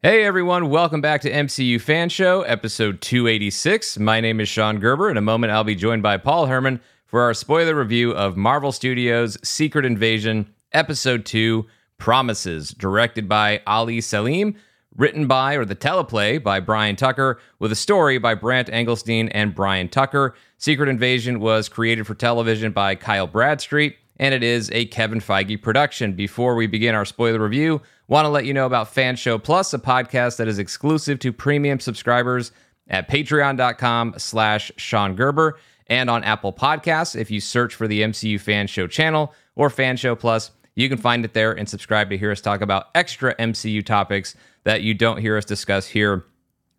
Hey everyone, welcome back to MCU Fan Show, episode 286. My name is Sean Gerber. In a moment, I'll be joined by Paul Hermann for our spoiler review of Marvel Studios' Secret Invasion, episode 2, Promises, directed by Ali Selim, written by, or the teleplay by Brian Tucker, with a story by Brant Englestein and Brian Tucker. Secret Invasion was created for television by Kyle Bradstreet, and it is a Kevin Feige production. Before we begin our spoiler review, want to let you know about Fan Show Plus, a podcast that is exclusive to premium subscribers at patreon.com slash Sean Gerber and on Apple Podcasts. If you search for the MCU Fan Show channel or Fan Show Plus, you can find it there and subscribe to hear us talk about extra MCU topics that you don't hear us discuss here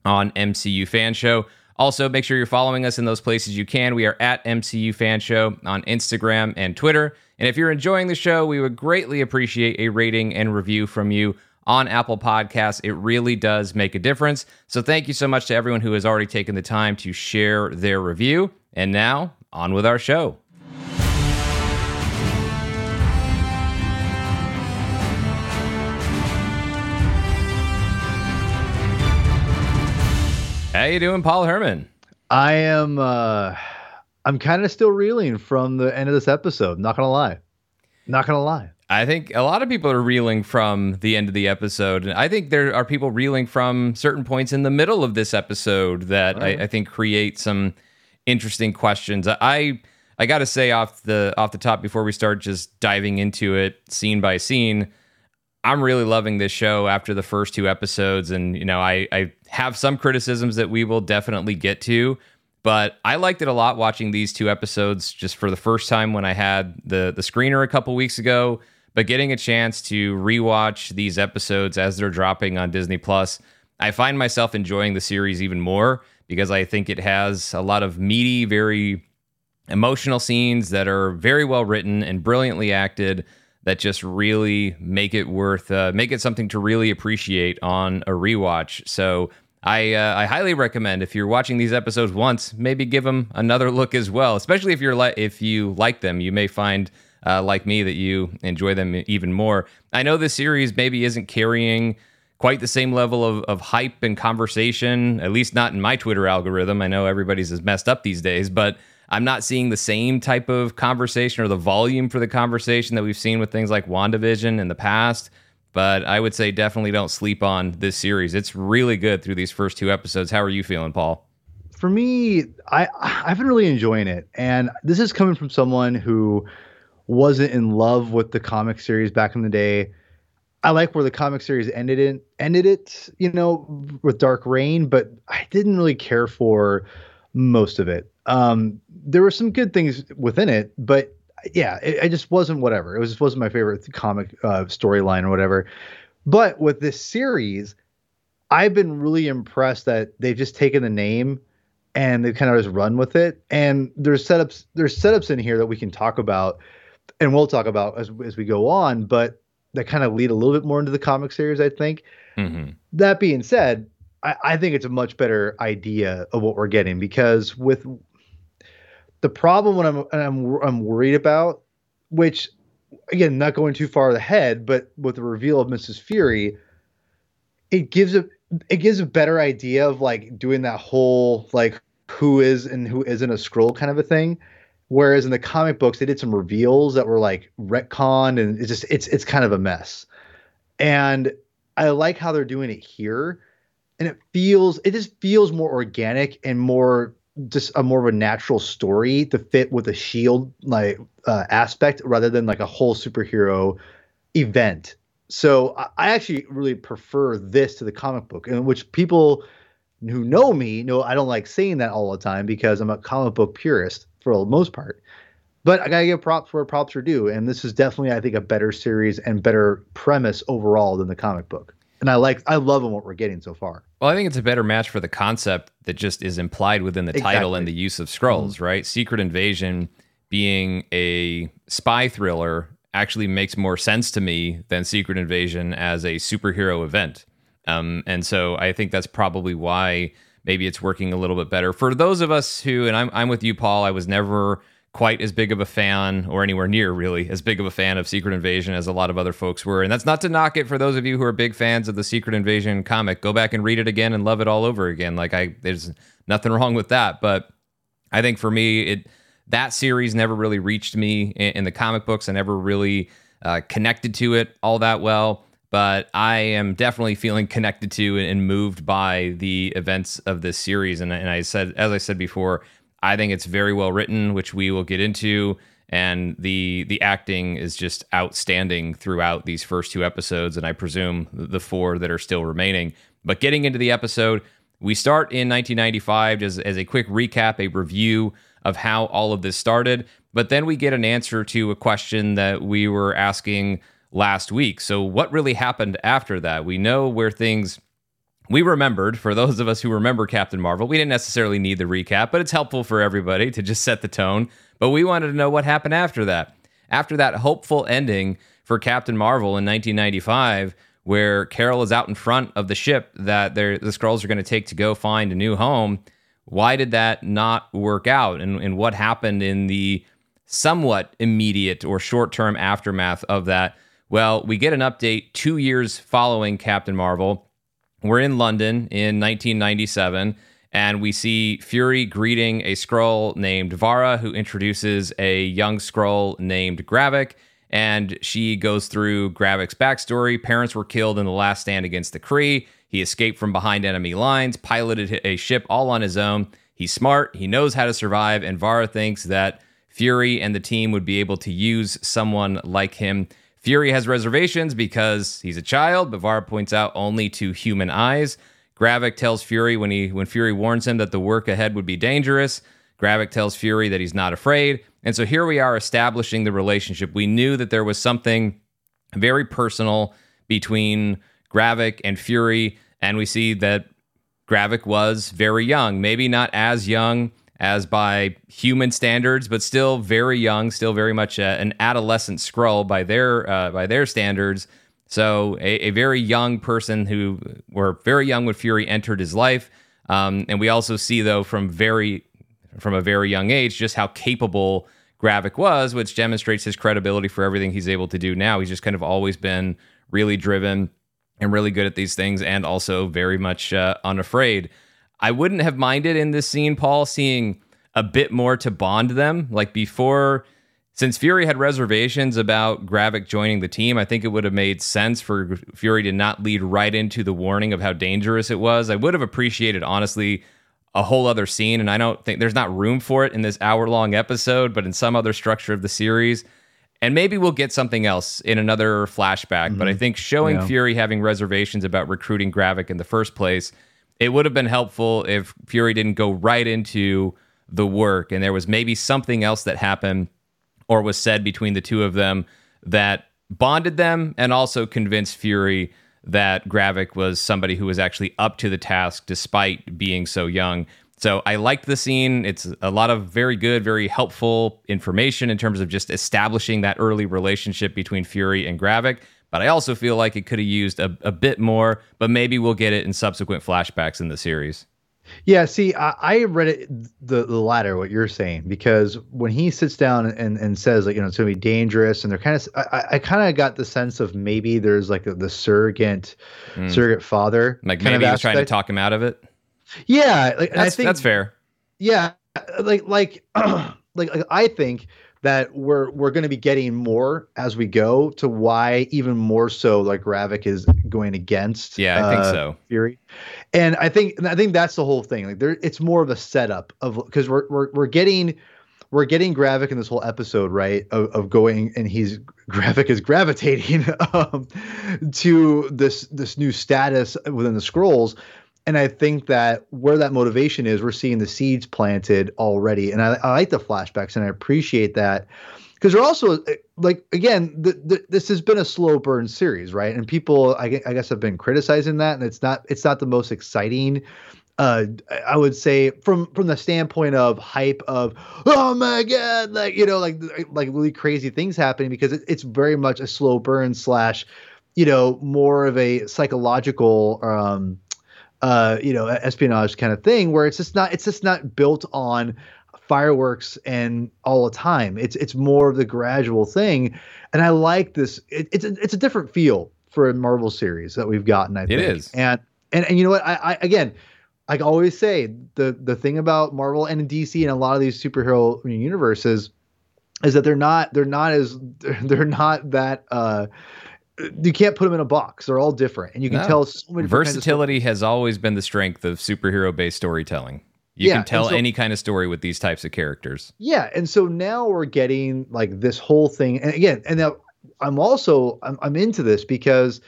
on MCU Fan Show. Also, make sure you're following us in those places you can. We are at MCU Fan Show on Instagram and Twitter. And if you're enjoying the show, we would greatly appreciate a rating and review from you on Apple Podcasts. It really does make a difference. So thank you so much to everyone who has already taken the time to share their review. And now, on with our show. How you doing, Paul Hermann? I am uh I'm kind of still reeling from the end of this episode, not gonna lie. Not gonna lie. I think a lot of people are reeling from the end of the episode. And I think there are people reeling from certain points in the middle of this episode that right. I, I, think create some interesting questions. I I gotta say off the off the top before we start just diving into it scene by scene, I'm really loving this show after the first two episodes, and you know, I, I have some criticisms that we will definitely get to, but I liked it a lot watching these two episodes just for the first time when I had the the screener a couple weeks ago. But getting a chance to rewatch these episodes as they're dropping on Disney Plus, I find myself enjoying the series even more because I think it has a lot of meaty, very emotional scenes that are very well written and brilliantly acted that just really make it worth uh, make it something to really appreciate on a rewatch. So I uh, I highly recommend if you're watching these episodes once, maybe give them another look as well. Especially if you're like if you like them, you may find uh, like me that you enjoy them even more. I know this series maybe isn't carrying quite the same level of, of hype and conversation, at least not in my Twitter algorithm. I know everybody's as messed up these days, but I'm not seeing the same type of conversation or the volume for the conversation that we've seen with things like WandaVision in the past. But I would say definitely don't sleep on this series. It's really good through these first two episodes. How are you feeling, Paul? For me, I I've been really enjoying it, and this is coming from someone who wasn't in love with the comic series back in the day. I like where the comic series ended it ended it, you know, with Dark Reign, but I didn't really care for most of it. Um, there were some good things within it, but yeah, it, it, just wasn't whatever. It was just wasn't my favorite comic uh, storyline or whatever. But with this series, I've been really impressed that they've just taken the name and they've kind of just run with it. And there's setups there's setups in here that we can talk about, and we'll talk about as as we go on. But that kind of lead a little bit more into the comic series, I think. Mm-hmm. That being said, I, I think it's a much better idea of what we're getting because with the problem when I'm I'm I'm worried about, which again, not going too far ahead, but with the reveal of Mrs. Fury, it gives a it gives a better idea of like doing that whole like who is and who isn't a Skrull kind of a thing. Whereas in the comic books, they did some reveals that were like retcon, and it's just it's it's kind of a mess. And I like how they're doing it here, and it feels it just feels more organic and more just a more of a natural story to fit with a shield like uh, aspect rather than like a whole superhero event. So I actually really prefer this to the comic book, in which people who know me know I don't like saying that all the time because I'm a comic book purist for the most part. But I gotta give props where props are due, and this is definitely I think a better series and better premise overall than the comic book and I like I love what we're getting so far. Well, I think it's a better match for the concept that just is implied within the exactly. title and the use of Skrulls, mm-hmm. right? Secret Invasion being a spy thriller actually makes more sense to me than Secret Invasion as a superhero event. Um, and so I think that's probably why maybe it's working a little bit better for those of us who, and I'm I'm with you, Paul. I was never quite as big of a fan or anywhere near really as big of a fan of Secret Invasion as a lot of other folks were. And that's not to knock it for those of you who are big fans of the Secret Invasion comic. Go back and read it again and love it all over again. Like I there's nothing wrong with that, but I think for me it that series never really reached me in, in the comic books. I never really uh, connected to it all that well but I am definitely feeling connected to and moved by the events of this series. And, and I said, as I said before, I think it's very well written, which we will get into, and the the acting is just outstanding throughout these first two episodes, and I presume the four that are still remaining. But getting into the episode, we start in 1995 as, as a quick recap, a review of how all of this started. But then we get an answer to a question that we were asking last week. So, what really happened after that? We know where things we remembered, for those of us who remember Captain Marvel, we didn't necessarily need the recap, but it's helpful for everybody to just set the tone. But we wanted to know what happened after that. After that hopeful ending for Captain Marvel in 1995, where Carol is out in front of the ship that the Skrulls are going to take to go find a new home, why did that not work out? And, and what happened in the somewhat immediate or short term aftermath of that? Well, we get an update two years following Captain Marvel we're in London in 1997, and we see Fury greeting a Skrull named Varra, who introduces a young Skrull named Gravik. And she goes through Gravik's backstory. Parents were killed in the last stand against the Kree. He escaped from behind enemy lines, piloted a ship all on his own. He's smart, he knows how to survive, and Varra thinks that Fury and the team would be able to use someone like him Fury has reservations because he's a child, but Varra points out only to human eyes. Gravik tells Fury when he when Fury warns him that the work ahead would be dangerous. Gravik tells Fury that he's not afraid. And so here we are establishing the relationship. We knew that there was something very personal between Gravik and Fury, and we see that Gravik was very young, maybe not as young as by human standards, but still very young, still very much a, an adolescent Skrull by their uh, by their standards. So a, a, very young person who were very young when Fury entered his life, um, and we also see though from very from a very young age just how capable Gravik was, which demonstrates his credibility for everything he's able to do now. He's just kind of always been really driven and really good at these things, and also very much uh, unafraid. I wouldn't have minded in this scene, Paul, seeing a bit more to bond them. Like before, since Fury had reservations about Gravik joining the team, I think it would have made sense for Fury to not lead right into the warning of how dangerous it was. I would have appreciated, honestly, a whole other scene. And I don't think there's not room for it in this hour long episode, but in some other structure of the series. And maybe we'll get something else in another flashback. Mm-hmm. But I think showing yeah. Fury having reservations about recruiting Gravik in the first place it would have been helpful if Fury didn't go right into the work and there was maybe something else that happened or was said between the two of them that bonded them and also convinced Fury that Gravik was somebody who was actually up to the task despite being so young. So I liked the scene. It's a lot of very good, very helpful information in terms of just establishing that early relationship between Fury and Gravik. But I also feel like it could have used a, a bit more, but maybe we'll get it in subsequent flashbacks in the series. Yeah, see, I, I read it the, the latter, what you're saying, because when he sits down and, and says like you know it's gonna be dangerous, and they're kind of I, I kind of got the sense of maybe there's like a, the surrogate mm. surrogate father, like maybe he's trying to talk him out of it. Yeah, like that's, I think that's fair. Yeah, like like like, like I think that we're we're going to be getting more as we go to why even more so like Gravik is going against yeah I think uh, so. Fury. And I think I think that's the whole thing. Like there it's more of a setup of because we're, we're we're getting we're getting Gravik in this whole episode right of, of going and he's Gravik is gravitating um, to this this new status within the Skrulls and I think that where that motivation is, we're seeing the seeds planted already. And I, I like the flashbacks and I appreciate that because they're also like again, the, the, this has been a slow burn series, right? And people, I, I, guess, have been criticizing that, and it's not it's not the most exciting. Uh, I would say from from the standpoint of hype of oh my god, like you know, like like really crazy things happening because it, it's very much a slow burn slash, you know, more of a psychological um uh, you know, espionage kind of thing, where it's just not it's just not built on fireworks and all the time. It's it's more of the gradual thing, and I like this. It, it's a, it's a different feel for a Marvel series that we've gotten. I think it is, and and and you know what? I, I again, I always say, the the thing about Marvel and DC and a lot of these superhero universes is that they're not they're not as they're not that uh you can't put them in a box. They're all different, and you can no. tell so many versatility has always been the strength of superhero based storytelling. You yeah, can tell so, any kind of story with these types of characters. Yeah, and so now we're getting like this whole thing, and again, and now I'm also I'm, I'm into this because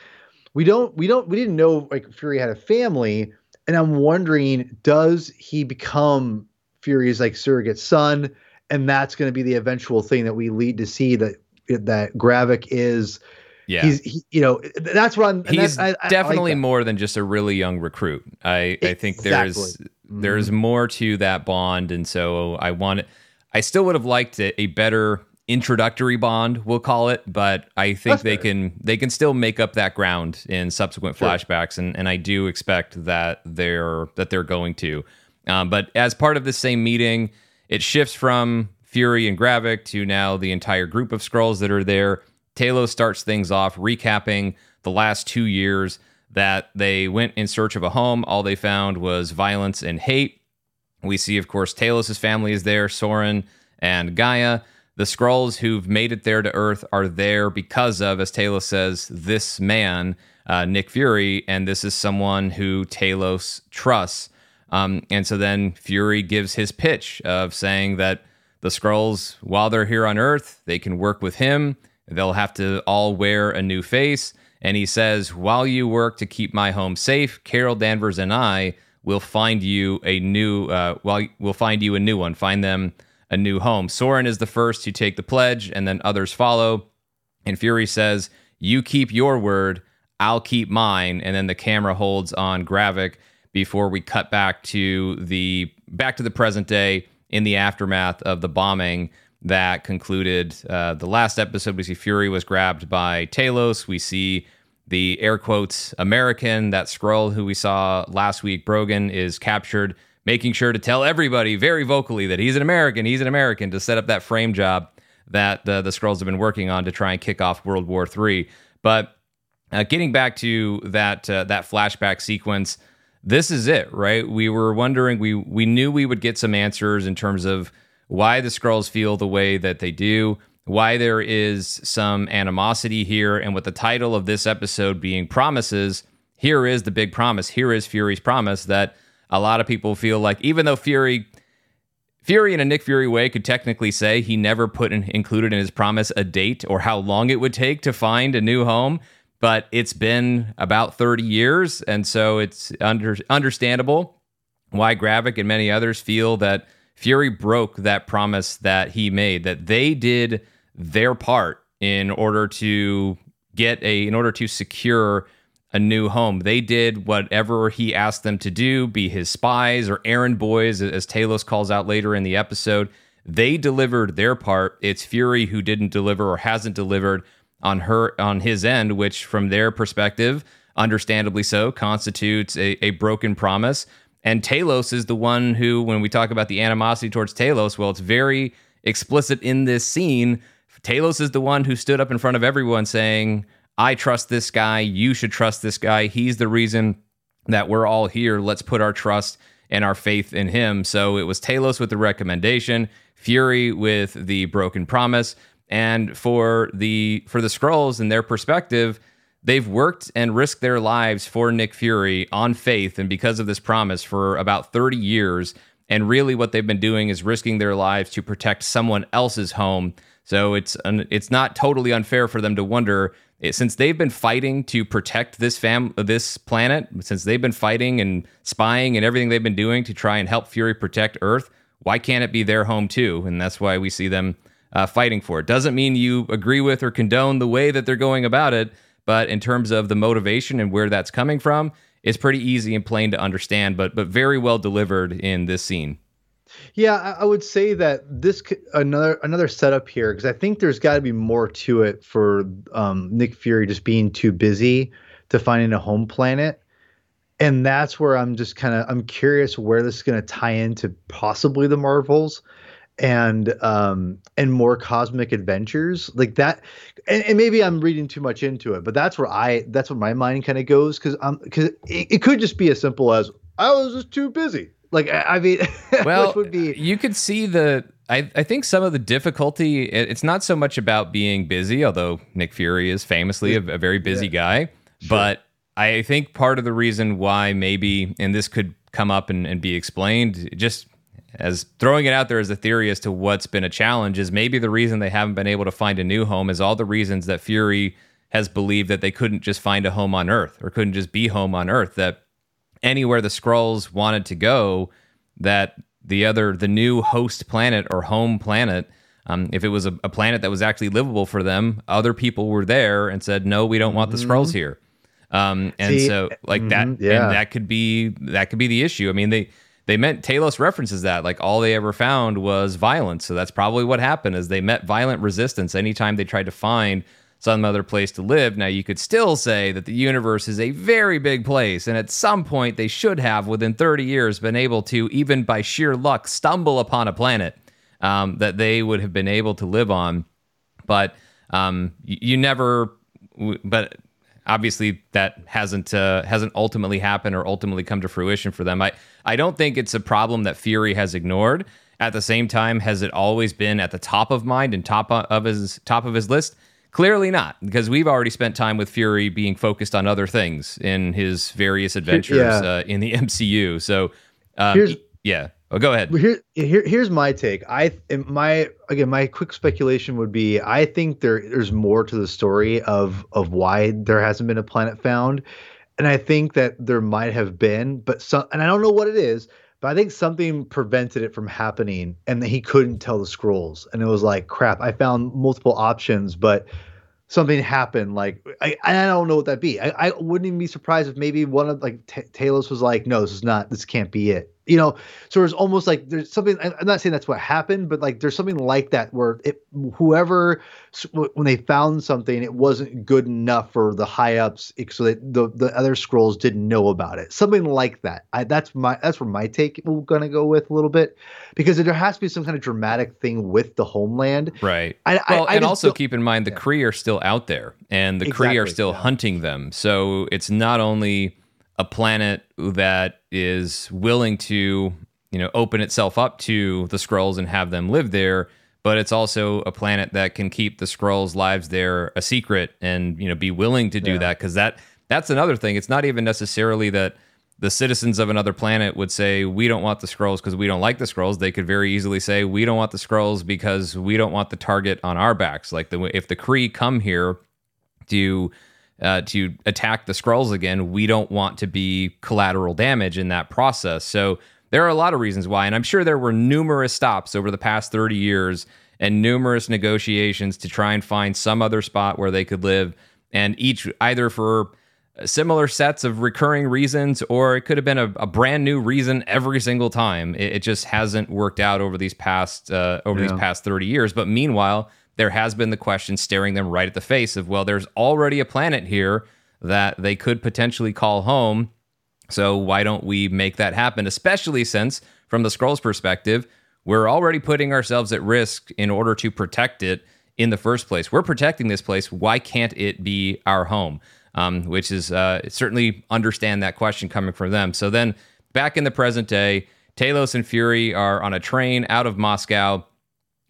we don't we don't we didn't know like Fury had a family, and I'm wondering does he become Fury's like surrogate son, and that's going to be the eventual thing that we lead to see that that Gravik is yeah. He's, he, you know, that's what I'm. He's I, definitely I like more than just a really young recruit. I, I think there's mm-hmm. there's more to that bond, and so I want I still would have liked a, a better introductory bond, we'll call it, but I think That's they fair. can they can still make up that ground in subsequent sure. flashbacks, and and I do expect that they're that they're going to. Um, but as part of the same meeting, it shifts from Fury and Gravik to now the entire group of Skrulls that are there. Talos starts things off recapping the last two years that they went in search of a home. All they found was violence and hate. We see, of course, Talos' family is there, Soren and G'iah. The Skrulls who've made it there to Earth are there because of, as Talos says, this man, uh, Nick Fury, and this is someone who Talos trusts. Um, and so then Fury gives his pitch of saying that the Skrulls, while they're here on Earth, they can work with him They'll have to all wear a new face. And he says, While you work to keep my home safe, Carol Danvers and I will find you a new, uh, well, we'll find you a new one, find them a new home. Soren is the first to take the pledge, and then others follow. And Fury says, You keep your word, I'll keep mine. And then the camera holds on Gravik before we cut back to the back to the present day in the aftermath of the bombing that concluded uh, the last episode. We see Fury was grabbed by Talos. We see the air quotes American, that Skrull who we saw last week, Brogan, is captured, making sure to tell everybody very vocally that he's an American, he's an American, to set up that frame job that the, the Skrulls have been working on to try and kick off World War III. But uh, getting back to that uh, that flashback sequence, this is it, right? We were wondering, we we knew we would get some answers in terms of why the Skrulls feel the way that they do, why there is some animosity here, and with the title of this episode being Promises, here is the big promise. Here is Fury's promise that a lot of people feel like, even though Fury. Fury in a Nick Fury way could technically say he never put in, included in his promise a date or how long it would take to find a new home, but it's been about 30 years, and so it's under, understandable why Gravik and many others feel that Fury broke that promise that he made that they did their part in order to get a in order to secure a new home. They did whatever he asked them to do, be his spies or errand boys as Talos calls out later in the episode. They delivered their part. It's Fury who didn't deliver or hasn't delivered on her on his end, which from their perspective, understandably so, constitutes a, a broken promise. And Talos is the one who, when we talk about the animosity towards Talos, well, it's very explicit in this scene. Talos is the one who stood up in front of everyone saying, I trust this guy. You should trust this guy. He's the reason that we're all here. Let's put our trust and our faith in him. So it was Talos with the recommendation, Fury with the broken promise, and for the for the Skrulls and their perspective, They've worked and risked their lives for Nick Fury on faith and because of this promise for about 30 years. And really, what they've been doing is risking their lives to protect someone else's home. So it's it's not totally unfair for them to wonder since they've been fighting to protect this fam this planet, since they've been fighting and spying and everything they've been doing to try and help Fury protect Earth. Why can't it be their home too? And that's why we see them uh, fighting for it. Doesn't mean you agree with or condone the way that they're going about it but in terms of the motivation and where that's coming from, it's pretty easy and plain to understand, but but very well delivered in this scene. Yeah, I would say that this another another setup here because I think there's got to be more to it for um, Nick Fury just being too busy to finding a home planet, and that's where I'm just kind of I'm curious where this is going to tie into possibly the Marvels and um and more cosmic adventures like that and, and, maybe i'm reading too much into it but that's where i that's where my mind kind of goes because i'm because it, it, could just be as simple as i was just too busy like i, I mean well would be you could see the I, I think some of the difficulty it's not so much about being busy although nick fury is famously a, a very busy yeah. guy sure. but i think part of the reason why maybe and this could come up and, and be explained just as throwing it out there as a theory as to what's been a challenge is maybe the reason they haven't been able to find a new home is all the reasons that Fury has believed that they couldn't just find a home on Earth or couldn't just be home on Earth. That anywhere the Skrulls wanted to go, that the other, the new host planet or home planet, um, if it was a, a, planet that was actually livable for them, other people were there and said, "No, we don't want the mm-hmm. Skrulls here." Um, and See, so, like mm-hmm, that, yeah. and that could be that could be the issue. I mean, they they meant Talos references that like all they ever found was violence. So that's probably what happened is they met violent resistance anytime they tried to find some other place to live. Now you could still say that the universe is a very big place and at some point they should have within 30 years been able to even by sheer luck stumble upon a planet um, that they would have been able to live on. But um, you, you never but obviously that hasn't uh, hasn't ultimately happened or ultimately come to fruition for them. I I don't think it's a problem that Fury has ignored. At the same time, has it always been at the top of mind and top of his top of his list? Clearly not, because we've already spent time with Fury being focused on other things in his various adventures yeah. uh, in the MCU. So, um, yeah. Oh, go ahead. Here, here, here's my take. I my again, my quick speculation would be: I think there there's more to the story of of why there hasn't been a planet found, and I think that there might have been, but some, and I don't know what it is, but I think something prevented it from happening, and that he couldn't tell the Skrulls, and it was like, crap. I found multiple options, but something happened. Like I, I don't know what that'd be. I, I wouldn't even be surprised if maybe one of like T- Talos was like, no, this is not. This can't be it you know so it's almost like there's something i'm not saying that's what happened but like there's something like that where it whoever when they found something it wasn't good enough for the high ups so that the, the other Skrulls didn't know about it. Something like that. I, that's my that's where my take we're gonna go with a little bit because there has to be some kind of dramatic thing with the homeland. Right. I, well I, and also keep in mind the yeah. Kree are still out there and the exactly, Kree are still yeah. hunting them. So it's not only a planet that is willing to, you know, open itself up to the Skrulls and have them live there, but it's also a planet that can keep the Skrulls' lives there a secret and, you know, be willing to do yeah. that because that that's another thing. It's not even necessarily that the citizens of another planet would say we don't want the Skrulls because we don't like the Skrulls they could very easily say we don't want the Skrulls because we don't want the target on our backs like the if the kree come here to uh, to attack the Skrulls again, we don't want to be collateral damage in that process. So there are a lot of reasons why, and I'm sure there were numerous stops over the past 30 years and numerous negotiations to try and find some other spot where they could live, and each either for similar sets of recurring reasons, or it could have been a, a brand new reason every single time. It, it, just hasn't worked out over these past uh, over yeah. these past 30 years. But meanwhile, there has been the question staring them right at the face of, well, there's already a planet here that they could potentially call home. So why don't we make that happen? Especially since, from the Skrulls' perspective, we're already putting ourselves at risk in order to protect it in the first place. We're protecting this place. Why can't it be our home? Um, which is uh, certainly understand that question coming from them. So then, back in the present day, Talos and Fury are on a train out of Moscow.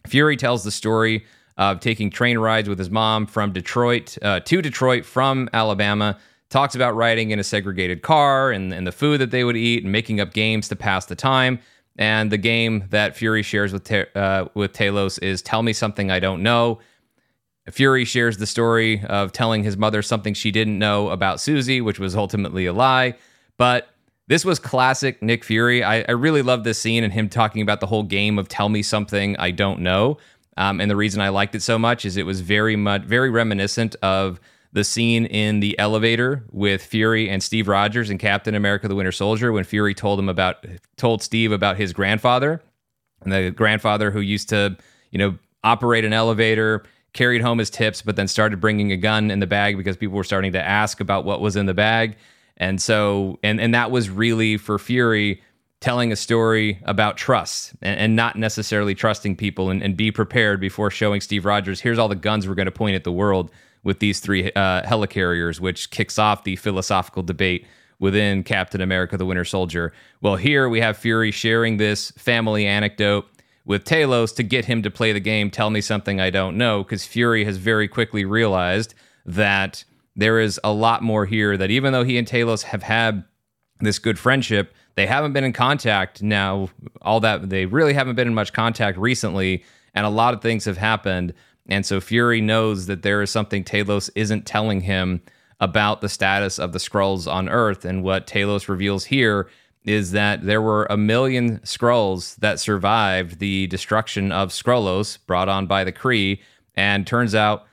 Fury tells the story of taking train rides with his mom from Detroit uh, to Detroit from Alabama. Talks about riding in a segregated car and, and the food that they would eat and making up games to pass the time. And the game that Fury shares with uh, with Talos is "Tell me something I don't know." Fury shares the story of telling his mother something she didn't know about Susie, which was ultimately a lie. But this was classic Nick Fury. I, I really love this scene and him talking about the whole game of "Tell me something I don't know." Um, and the reason I liked it so much is it was very much very reminiscent of the scene in the elevator with Fury and Steve Rogers and Captain America: The Winter Soldier when Fury told him about told Steve about his grandfather. And the grandfather who used to you know operate an elevator carried home his tips but then started bringing a gun in the bag because people were starting to ask about what was in the bag. And so and and that was really for Fury telling a story about trust and, and not necessarily trusting people and, and, be prepared before showing Steve Rogers, here's all the guns we're going to point at the world with these three uh, helicarriers, which kicks off the philosophical debate within Captain America the Winter Soldier. Well, here we have Fury sharing this family anecdote with Talos to get him to play the game, tell me something I don't know, because Fury has very quickly realized that there is a lot more here, that even though he and Talos have had this good friendship, they haven't been in contact now. All that they really haven't been in much contact recently, and a lot of things have happened. And so Fury knows that there is something Talos isn't telling him about the status of the Skrulls on Earth. And what Talos reveals here is that there were a million Skrulls that survived the destruction of Skrullos brought on by the Kree. And turns out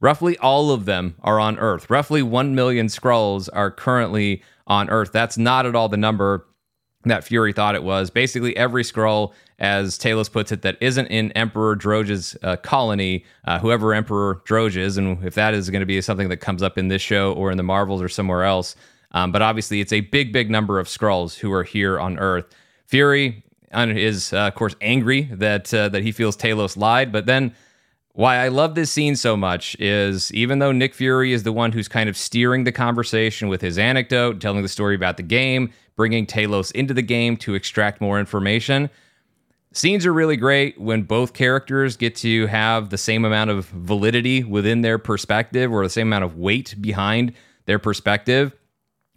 roughly all of them are on Earth. Roughly 1 million Skrulls are currently on Earth. That's not at all the number that Fury thought it was. Basically, every Skrull, as Talos puts it, that isn't in Emperor Droge's uh, colony, uh, whoever Emperor Droge is, and if that is going to be something that comes up in this show or in the Marvels or somewhere else. Um, but obviously, it's a big, big number of Skrulls who are here on Earth. Fury is, uh, of course, angry that uh, that he feels Talos lied, but then. Why I love this scene so much is even though Nick Fury is the one who's kind of steering the conversation with his anecdote, telling the story about the game, bringing Talos into the game to extract more information. Scenes are really great when both characters get to have the same amount of validity within their perspective or the same amount of weight behind their perspective.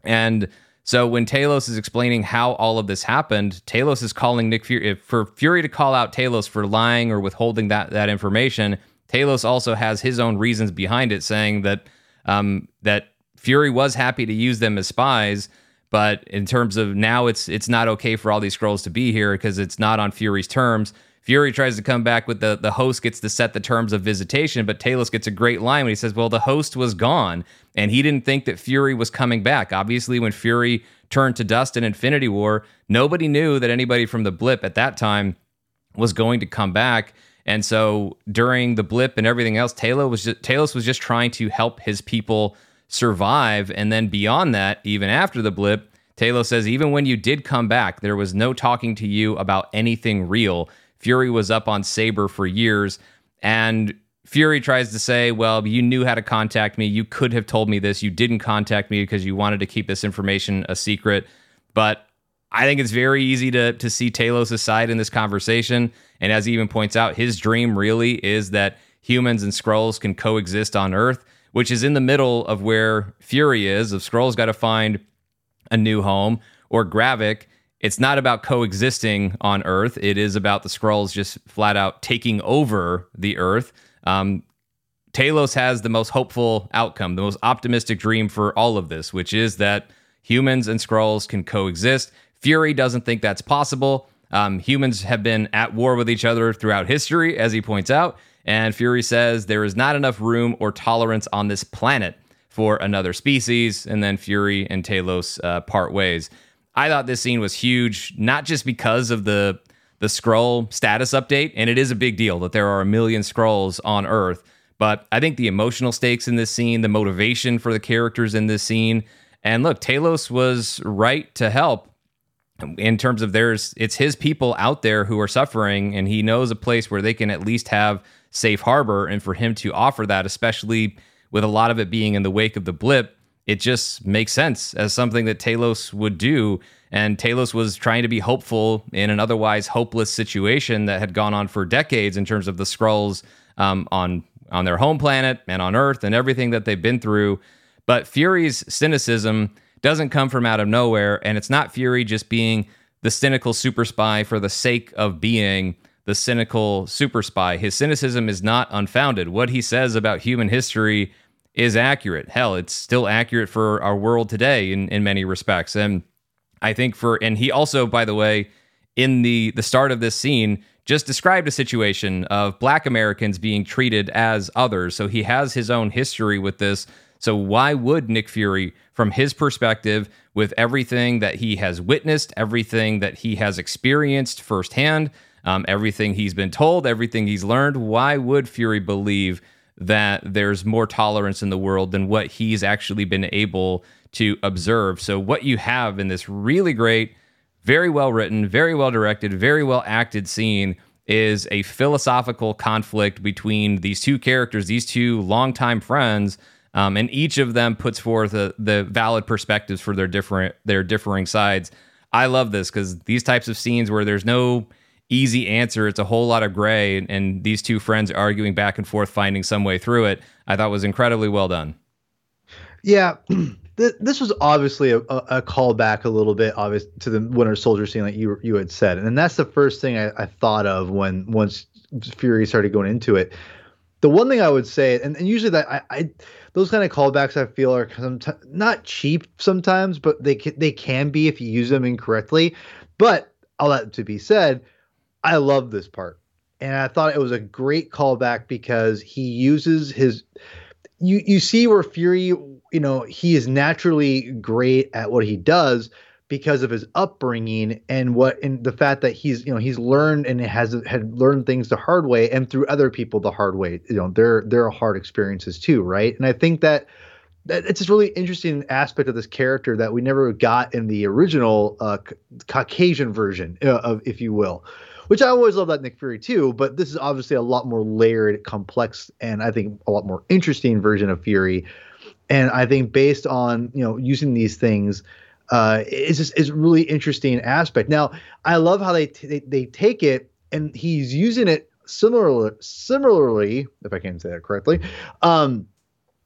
And so when Talos is explaining how all of this happened, Talos is calling Nick Fury for Fury to call out Talos for lying or withholding that that information. Talos also has his own reasons behind it, saying that um, that Fury was happy to use them as spies, but in terms of now, it's it's not okay for all these Skrulls to be here because it's not on Fury's terms. Fury tries to come back with the the host gets to set the terms of visitation, but Talos gets a great line when he says, "Well, the host was gone, and he didn't think that Fury was coming back." Obviously, when Fury turned to dust in Infinity War, nobody knew that anybody from the blip at that time was going to come back. And so during the blip and everything else, Talos was just, Talos was just trying to help his people survive. And then beyond that, even after the blip, Talos says, even when you did come back, there was no talking to you about anything real. Fury was up on Saber for years. And Fury tries to say, well, you knew how to contact me. You could have told me this. You didn't contact me because you wanted to keep this information a secret. But I think it's very easy to, to see Talos' side in this conversation. And as he even points out, his dream really is that humans and Skrulls can coexist on Earth which is in the middle of where Fury is. If Skrull's got to find a new home, or Gravik, it's not about coexisting on Earth. It is about the Skrulls just flat out taking over the Earth. Um, Talos has the most hopeful outcome, the most optimistic dream for all of this, which is that humans and Skrulls can coexist. Fury doesn't think that's possible. Um, humans have been at war with each other throughout history, as he points out. And Fury says there is not enough room or tolerance on this planet for another species. And then Fury and Talos uh, part ways. I thought this scene was huge, not just because of the the Skrull status update, and it is a big deal that there are a million Skrulls on Earth. But I think the emotional stakes in this scene, the motivation for the characters in this scene, and look, Talos was right to help in terms of there's it's his people out there who are suffering, and he knows a place where they can at least have safe harbor. And for him to offer that, especially with a lot of it being in the wake of the blip, it just makes sense as something that Talos would do. And Talos was trying to be hopeful in an otherwise hopeless situation that had gone on for decades in terms of the Skrulls um, on on their home planet and on Earth and everything that they've been through. But Fury's cynicism doesn't come from out of nowhere, and it's not Fury just being the cynical super spy for the sake of being the cynical super spy. His cynicism is not unfounded. What he says about human history is accurate. Hell, it's still accurate for our world today in, in many respects. And I think for and he also, by the way, in the the start of this scene, just described a situation of black Americans being treated as others. So he has his own history with this. So why would Nick Fury, from his perspective, with everything that he has witnessed, everything that he has experienced firsthand, um, everything he's been told, everything he's learned. Why would Fury believe that there's more tolerance in the world than what he's actually been able to observe? So, what you have in this really great very well written, very well directed, very well acted scene is a philosophical conflict between these two characters, these two longtime friends, um, and each of them puts forth a, the valid perspectives for their different their differing sides. I love this because these types of scenes where there's no easy answer, it's a whole lot of gray, and, and these two friends arguing back and forth, finding some way through it. I thought was incredibly well done. Yeah. this was obviously a, a, callback a little bit obvious to the Winter Soldier scene like you you had said, and that's the first thing I, I thought of when once Fury started going into it. The one thing I would say, and, and usually that I, I those kind of callbacks I feel are not cheap sometimes, but they they can be if you use them incorrectly. But all that to be said, I love this part, and I thought it was a great callback because he uses his. You you see where Fury you know, he is naturally great at what he does because of his upbringing and what and the fact that he's you know he's learned and has had learned things the hard way and through other people the hard way you know they're they're hard experiences too right and i think that it's a really interesting aspect of this character that we never got in the original uh, caucasian version uh, of if you will which i always love that nick fury too but this is obviously a lot more layered complex and i think a lot more interesting version of fury and I think based on you know using these things, uh, it's really interesting aspect. Now I love how they t- they, they take it and he's using it similarly similarly if I can say that correctly, um,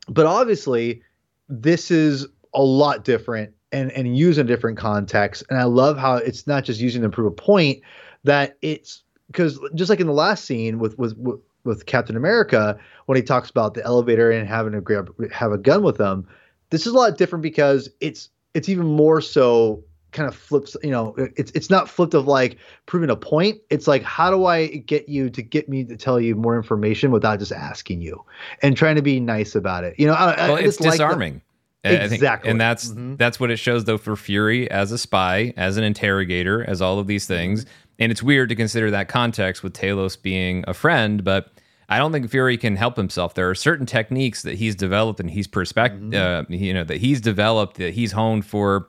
but obviously this is a lot different and and used in different context. And I love how it's not just using to prove a point that it's because just like in the last scene with with, with with Captain America when he talks about the elevator and having to grab have a gun with them. This is a lot different because it's it's even more so kind of flips you know it's it's not flipped of like proving a point it's like how do i get you to get me to tell you more information without just asking you and trying to be nice about it you know I, well, I it's disarming like Exactly. Think, and that's mm-hmm. that's what it shows though for Fury as a spy, as an interrogator, as all of these things. And it's weird to consider that context with Talos being a friend, but I don't think Fury can help himself. There are certain techniques that he's developed and he's perspective, mm-hmm. uh, you know, that he's developed that he's honed for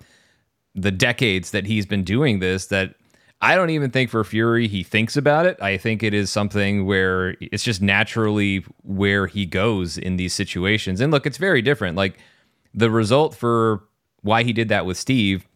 the decades that he's been doing this. That I don't even think for Fury he thinks about it. I think it is something where it's just naturally where he goes in these situations. And look, it's very different. Like the result for why he did that with Steve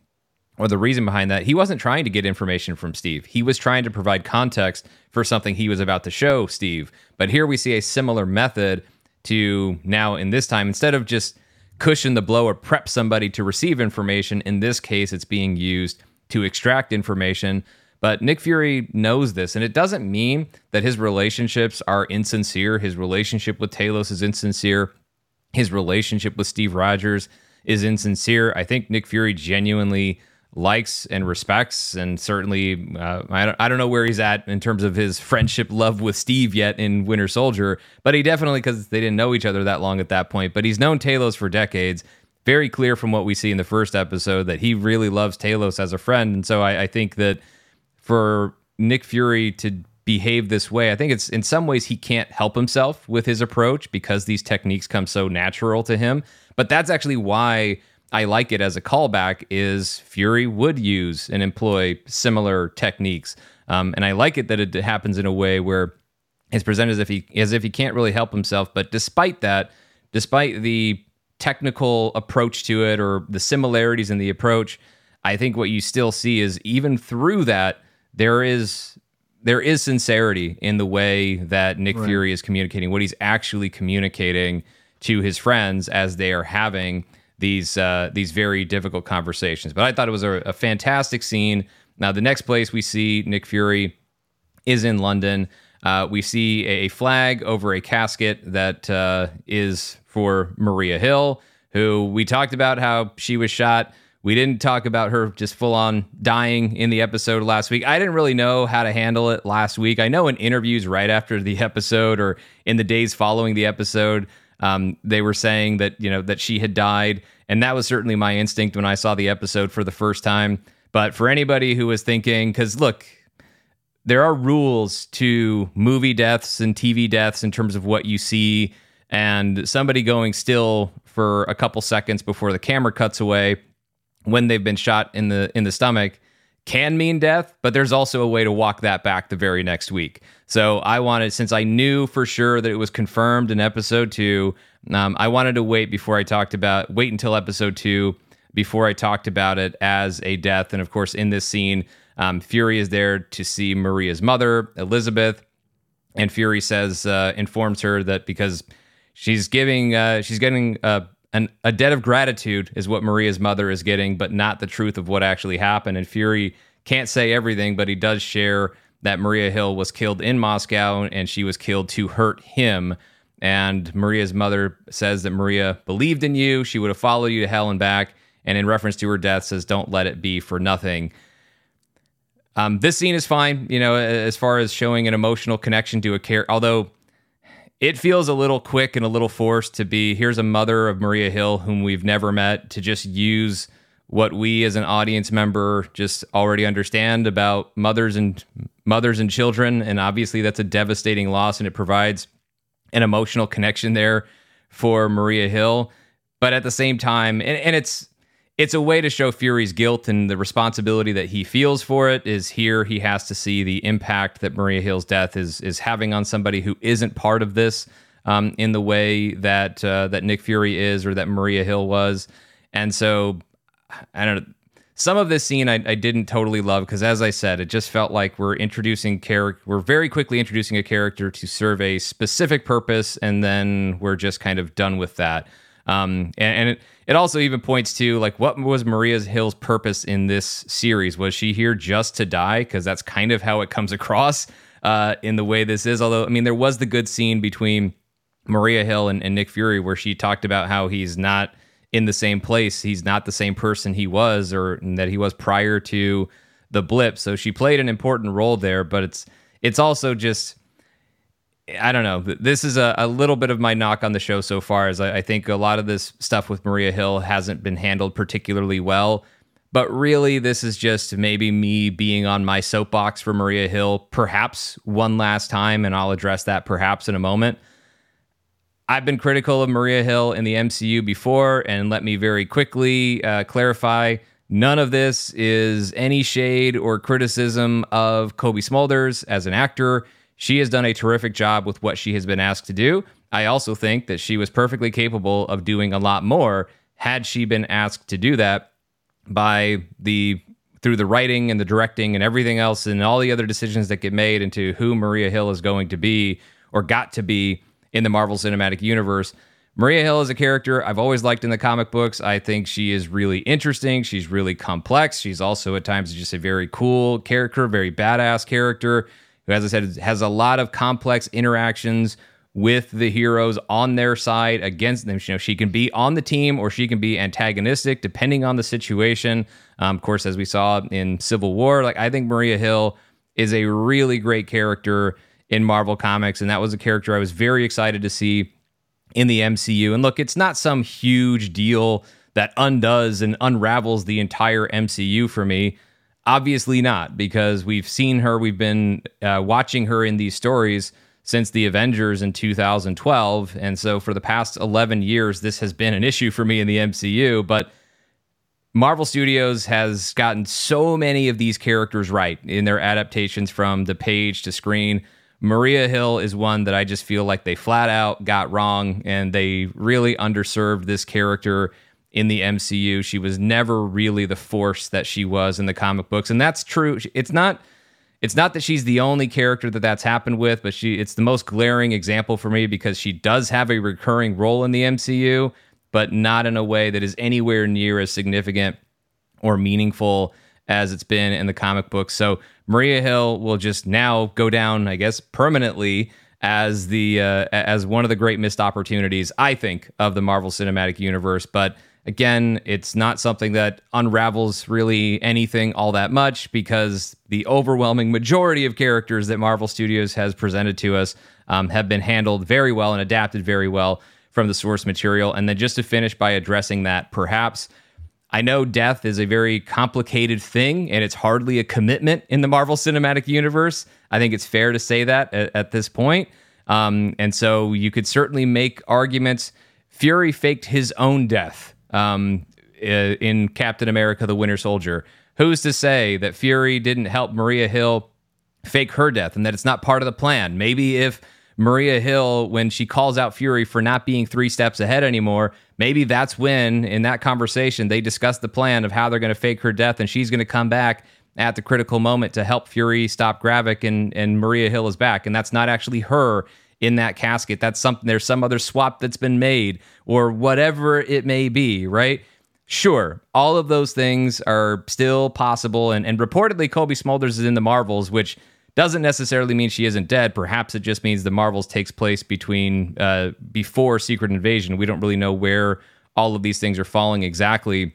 or the reason behind that, he wasn't trying to get information from Steve. He was trying to provide context for something he was about to show Steve. But here we see a similar method to now in this time, instead of just cushion the blow or prep somebody to receive information, in this case, it's being used to extract information. But Nick Fury knows this, and it doesn't mean that his relationships are insincere. His relationship with Talos is insincere. His relationship with Steve Rogers is insincere. I think Nick Fury genuinely likes and respects, and certainly uh, I, don't, I don't know where he's at in terms of his friendship love with Steve yet in Winter Soldier, but he definitely because they didn't know each other that long at that point. But he's known Talos for decades. Very clear from what we see in the first episode that he really loves Talos as a friend, and so I, I think that for Nick Fury to behave this way. I think it's in some ways he can't help himself with his approach because these techniques come so natural to him. But that's actually why I like it as a callback is Fury would use and employ similar techniques, um, and I like it that it happens in a way where it's presented as if he as if he can't really help himself. But despite that, despite the technical approach to it or the similarities in the approach, I think what you still see is even through that there is there is sincerity in the way that Nick right. Fury is communicating, what he's actually communicating to his friends as they are having these uh, these very difficult conversations. But I thought it was a, a, fantastic scene. Now, the next place we see Nick Fury is in London. Uh, we see a flag over a casket that uh, is for Maria Hill, who we talked about how she was shot. We didn't talk about her just full on dying in the episode last week. I didn't really know how to handle it last week. I know in interviews right after the episode or in the days following the episode, um, they were saying that you know that she had died, and that was certainly my instinct when I saw the episode for the first time. But for anybody who was thinking, because look, there are rules to movie deaths and TV deaths in terms of what you see, and somebody going still for a couple seconds before the camera cuts away when they've been shot in the in the stomach can mean death, but there's also a way to walk that back the very next week. So I wanted, since I knew for sure that it was confirmed in episode two, um, I wanted to wait before I talked about, wait until episode two before I talked about it as a death. And of course, in this scene, um, Fury is there to see Maria's mother, Elizabeth, and Fury says, uh, informs her that because she's giving, uh, she's getting uh, an, a debt of gratitude is what Maria's mother is getting, but not the truth of what actually happened. And Fury can't say everything, but he does share that Maria Hill was killed in Moscow and she was killed to hurt him. And Maria's mother says that Maria believed in you. She would have followed you to hell and back. And in reference to her death, says, Don't let it be for nothing. Um, this scene is fine, you know, as far as showing an emotional connection to a character, although it feels a little quick and a little forced to be here's a mother of Maria Hill whom we've never met to just use what we as an audience member just already understand about mothers and mothers and children. And obviously that's a devastating loss and it provides an emotional connection there for Maria Hill. But at the same time and, and it's it's a way to show Fury's guilt and the responsibility that he feels for it is here he has to see the impact that Maria Hill's death is is having on somebody who isn't part of this um, in the way that uh, that Nick Fury is or that Maria Hill was. And so I don't know. Some of this scene I, I didn't totally love because, as I said, it just felt like we're introducing character. We're very quickly introducing a character to serve a specific purpose, and then we're just kind of done with that. Um, and, and it, it also even points to like what was Maria Hill's purpose in this series? Was she here just to die? Because that's kind of how it comes across uh, in the way this is. Although, I mean, there was the good scene between Maria Hill and, and Nick Fury where she talked about how he's not in the same place. He's not the same person he was or that he was prior to the blip. So she played an important role there, but it's it's also just I don't know. This is a, a little bit of my knock on the show so far, as I, I think a lot of this stuff with Maria Hill hasn't been handled particularly well. But really, this is just maybe me being on my soapbox for Maria Hill, perhaps one last time, and I'll address that perhaps in a moment. I've been critical of Maria Hill in the MCU before, and let me very quickly uh, clarify none of this is any shade or criticism of Cobie Smulders as an actor. She has done a terrific job with what she has been asked to do. I also think that she was perfectly capable of doing a lot more had she been asked to do that by the through the writing and the directing and everything else and all the other decisions that get made into who Maria Hill is going to be or got to be in the Marvel Cinematic Universe. Maria Hill is a character I've always liked in the comic books. I think she is really interesting. She's really complex. She's also at times just a very cool character, very badass character who, as I said, has a lot of complex interactions with the heroes on their side against them. You know, she can be on the team or she can be antagonistic depending on the situation. Um, of course, as we saw in Civil War, like I think Maria Hill is a really great character in Marvel Comics, and that was a character I was very excited to see in the MCU. And look, it's not some huge deal that undoes and unravels the entire MCU for me. Obviously not, because we've seen her, we've been uh, watching her in these stories since the Avengers in 2012. And so for the past 11 years, this has been an issue for me in the MCU. But Marvel Studios has gotten so many of these characters right in their adaptations from the page to screen. Maria Hill is one that I just feel like they flat out got wrong and they really underserved this character in the MCU. She was never really the force that she was in the comic books, and that's true. It's not it's not that she's the only character that that's happened with, but she it's the most glaring example for me because she does have a recurring role in the MCU, but not in a way that is anywhere near as significant or meaningful as it's been in the comic books. So Maria Hill will just now go down, I guess, permanently as the uh, as one of the great missed opportunities, I think, of the Marvel Cinematic Universe. But Again, it's not something that unravels really anything all that much because the overwhelming majority of characters that Marvel Studios has presented to us um, have been handled very well and adapted very well from the source material. And then just to finish by addressing that, perhaps I know death is a very complicated thing and it's hardly a commitment in the Marvel Cinematic Universe. I think it's fair to say that at, at this point. Um, and so you could certainly make arguments. Fury faked his own death um, uh, in Captain America: The Winter Soldier. Who's to say that Fury didn't help Maria Hill fake her death and that it's not part of the plan? Maybe if Maria Hill, when she calls out Fury for not being three steps ahead anymore, maybe that's when, in that conversation, they discuss the plan of how they're going to fake her death and she's going to come back at the critical moment to help Fury stop Gravik and, and Maria Hill is back. And that's not actually her in that casket. That's something, there's some other swap that's been made or whatever it may be, right? Sure, all of those things are still possible. And, and reportedly, Cobie Smulders is in the Marvels, which doesn't necessarily mean she isn't dead. Perhaps it just means the Marvels takes place between uh, before Secret Invasion. We don't really know where all of these things are falling exactly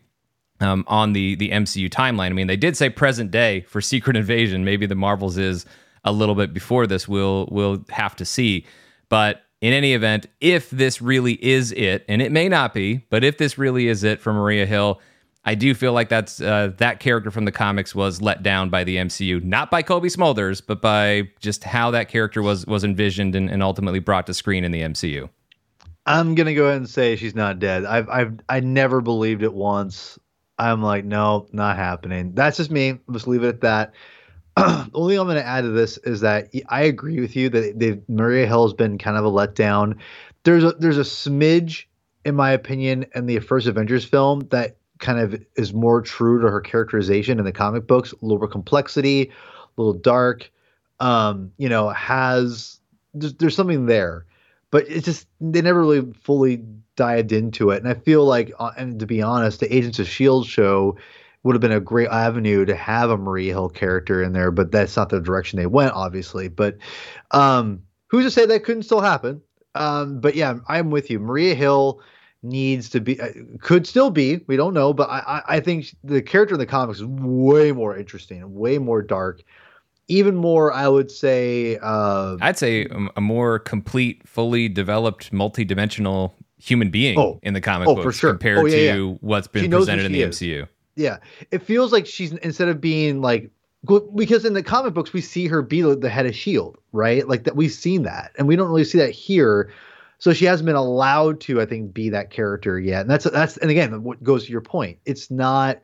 um, on the the MCU timeline. I mean, they did say present day for Secret Invasion. Maybe the Marvels is a little bit before this. We'll we'll have to see. But in any event, if this really is it, and it may not be, but if this really is it for Maria Hill, I do feel like that's uh, that character from the comics was let down by the MCU, not by Cobie Smulders, but by just how that character was was envisioned and, and ultimately brought to screen in the MCU. I'm gonna go ahead and say she's not dead. I've I've I never believed it once. I'm like, no, not happening. That's just me. Let's leave it at that. The only thing I'm going to add to this is that I agree with you that Maria Hill has been kind of a letdown. There's a there's a smidge, in my opinion, in the first Avengers film that kind of is more true to her characterization in the comic books. A little more complexity, a little dark. Um, you know, has there's, there's something there, but it's just they never really fully dived into it. And I feel like, uh, and to be honest, the Agents of Shield show would have been a great avenue to have a Maria Hill character in there, but that's not the direction they went, obviously. But um, who's to say that couldn't still happen? Um, but yeah, I'm with you. Maria Hill needs to be, uh, could still be, we don't know, but I, I think the character in the comics is way more interesting, way more dark. Even more, I would say. Uh, I'd say a more complete, fully developed, multi-dimensional human being oh, in the comic oh, books for sure. compared oh, yeah, to yeah. what's been presented in the is. MCU. Yeah, it feels like she's instead of being like because in the comic books we see her be the head of Shield, right? Like that we've seen that, and we don't really see that here. So she hasn't been allowed to, I think, be that character yet. And that's that's and again, what goes to your point, it's not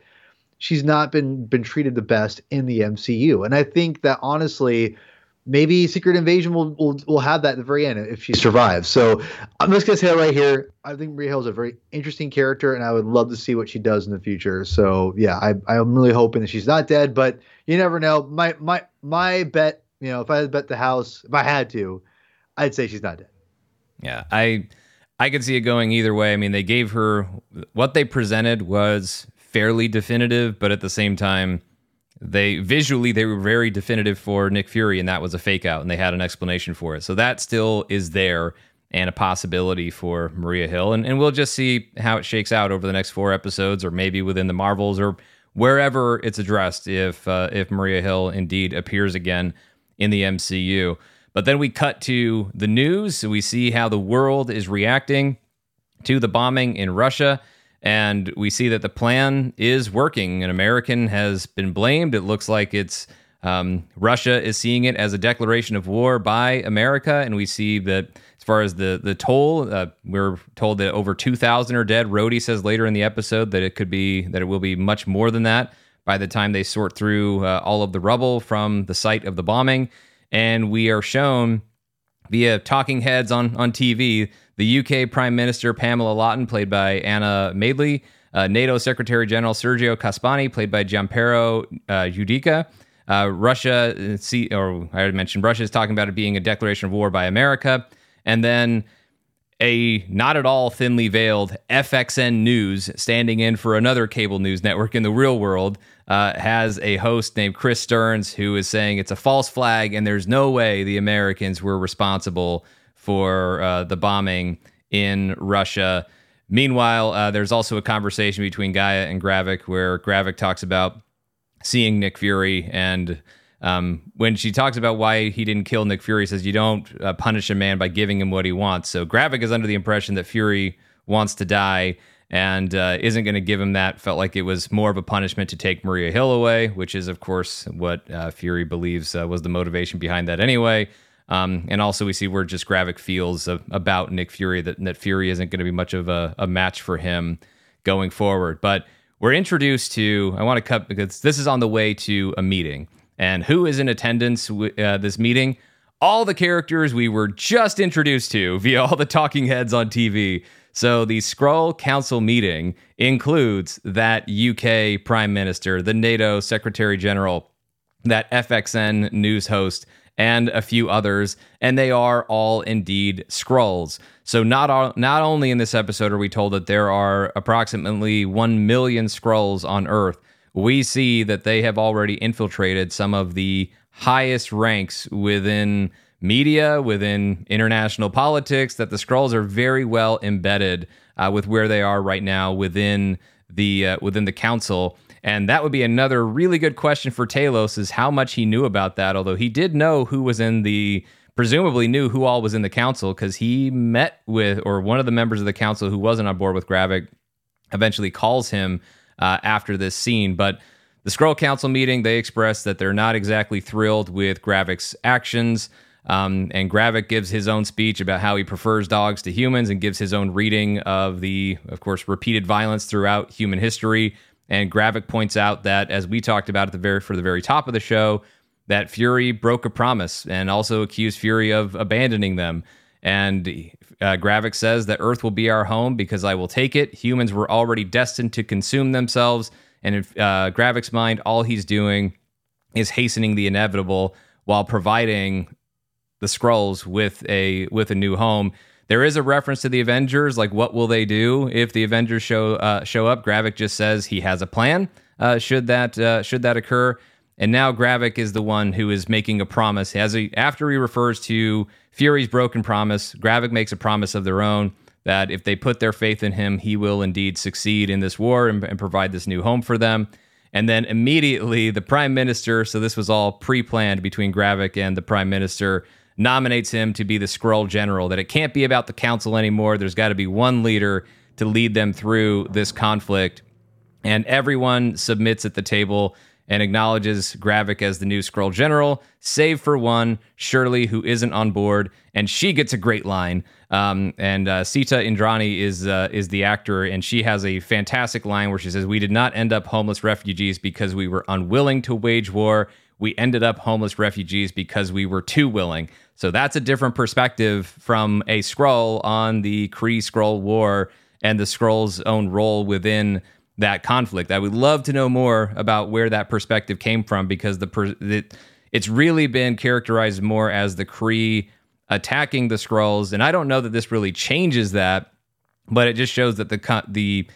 she's not been been treated the best in the MCU, and I think that honestly maybe Secret Invasion will, will will have that at the very end if she survives. So I'm just gonna say it right here. I think Maria Hill is a very interesting character, and I would love to see what she does in the future. So yeah, I I'm really hoping that she's not dead, but you never know. My my my bet, you know, if I had bet the house, if I had to, I'd say she's not dead. Yeah, I I could see it going either way. I mean, they gave her what they presented was fairly definitive, but at the same time they visually they were very definitive for Nick Fury, and that was a fake out, and they had an explanation for it. So that still is there and a possibility for Maria Hill, and and we'll just see how it shakes out over the next four episodes, or maybe within the Marvels, or wherever it's addressed. If uh, if Maria Hill indeed appears again in the MCU, but then we cut to the news. So we see how the world is reacting to the bombing in Russia. And we see that the plan is working. An American has been blamed. It looks like it's um, Russia is seeing it as a declaration of war by America. And we see that as far as the, the toll, uh, we're told that over 2,000 are dead. Rhodey says later in the episode that it could be, that it will be much more than that by the time they sort through uh, all of the rubble from the site of the bombing. And we are shown via talking heads on, on TV the UK Prime Minister Pamela Lawton, played by Anna Madeley, uh, NATO Secretary General Sergio Kaspani, played by Giampiero uh, Judica. Uh, Russia, uh, see, or I already mentioned, Russia is talking about it being a declaration of war by America. And then a not at all thinly veiled FXN News, standing in for another cable news network in the real world, uh, has a host named Chris Stearns who is saying it's a false flag and there's no way the Americans were responsible for uh, the bombing in Russia. Meanwhile, uh, there's also a conversation between G'iah and Gravik where Gravik talks about seeing Nick Fury. And um, when she talks about why he didn't kill Nick Fury, says you don't uh, punish a man by giving him what he wants. So Gravik is under the impression that Fury wants to die and uh, isn't going to give him that. Felt like it was more of a punishment to take Maria Hill away, which is, of course, what uh, Fury believes uh, was the motivation behind that anyway. Um, and also, we see where just Gravik feels of, about Nick Fury that, that Fury isn't going to be much of a, a match for him going forward. But we're introduced to, I want to cut because this is on the way to a meeting. And who is in attendance uh, this meeting? All the characters we were just introduced to via all the talking heads on TV. So the Skrull Council meeting includes that UK Prime Minister, the NATO Secretary General, that FXN news host, and a few others, and they are all indeed Skrulls. So not all, not only in this episode are we told that there are approximately 1 million Skrulls on Earth, we see that they have already infiltrated some of the highest ranks within media, within international politics, that the Skrulls are very well embedded uh, with where they are right now within the uh, within the council. And that would be another really good question for Talos is how much he knew about that, although he did know who was in the presumably knew who all was in the council because he met with or one of the members of the council who wasn't on board with Gravik eventually calls him uh, after this scene. But the Skrull Council meeting, they express that they're not exactly thrilled with Gravik's actions. Um, and Gravik gives his own speech about how he prefers dogs to humans and gives his own reading of the, of course, repeated violence throughout human history and Gravik points out that, as we talked about at the very for the very top of the show, that Fury broke a promise and also accused Fury of abandoning them. And uh, Gravik says that Earth will be our home because I will take it. Humans were already destined to consume themselves. And in uh, Gravik's mind, all he's doing is hastening the inevitable while providing the Skrulls with a with a new home. There is a reference to the Avengers, like what will they do if the Avengers show uh, show up? Gravik just says he has a plan. Uh, should that uh, should that occur? And now Gravik is the one who is making a promise. As a, after he refers to Fury's broken promise, Gravik makes a promise of their own that if they put their faith in him, he will indeed succeed in this war and, and provide this new home for them. And then immediately, the prime minister. So this was all pre-planned between Gravik and the prime minister nominates him to be the Skrull General, that it can't be about the council anymore. There's got to be one leader to lead them through this conflict. And everyone submits at the table and acknowledges Gravik as the new Skrull General, save for one, Shirley, who isn't on board, and she gets a great line. Um, and uh, Seeta Indrani is uh, is the actor, and she has a fantastic line where she says, "We did not end up homeless refugees because we were unwilling to wage war. We ended up homeless refugees because we were too willing." So that's a different perspective from a Skrull on the Kree Skrull War and the Skrull's own role within that conflict. I would love to know more about where that perspective came from because the, per- it's really been characterized more as the Kree attacking the Skrulls, and I don't know that this really changes that, but it just shows that the the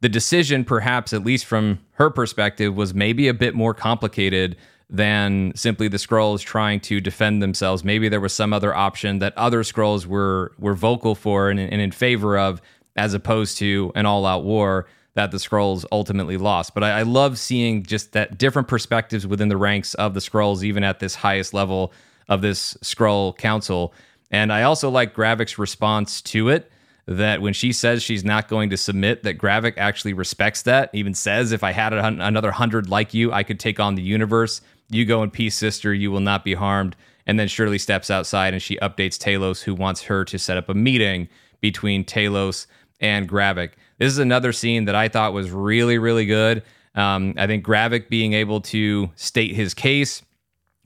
the decision, perhaps at least from her perspective, was maybe a bit more complicated than simply the Skrulls trying to defend themselves. Maybe there was some other option that other Skrulls were were vocal for and, and in favor of, as opposed to an all out war that the Skrulls ultimately lost. But I, I, love seeing just that different perspectives within the ranks of the Skrulls, even at this highest level of this Skrull Council. And I also like Gravik's response to it. That when she says she's not going to submit, that Gravik actually respects that. Even says, "If I had another hundred like you, I could take on the universe." You go in peace, sister. You will not be harmed. And then Shirley steps outside and she updates Talos, who wants her to set up a meeting between Talos and Gravik. This is another scene that I thought was really, really good. Um, I think Gravik being able to state his case,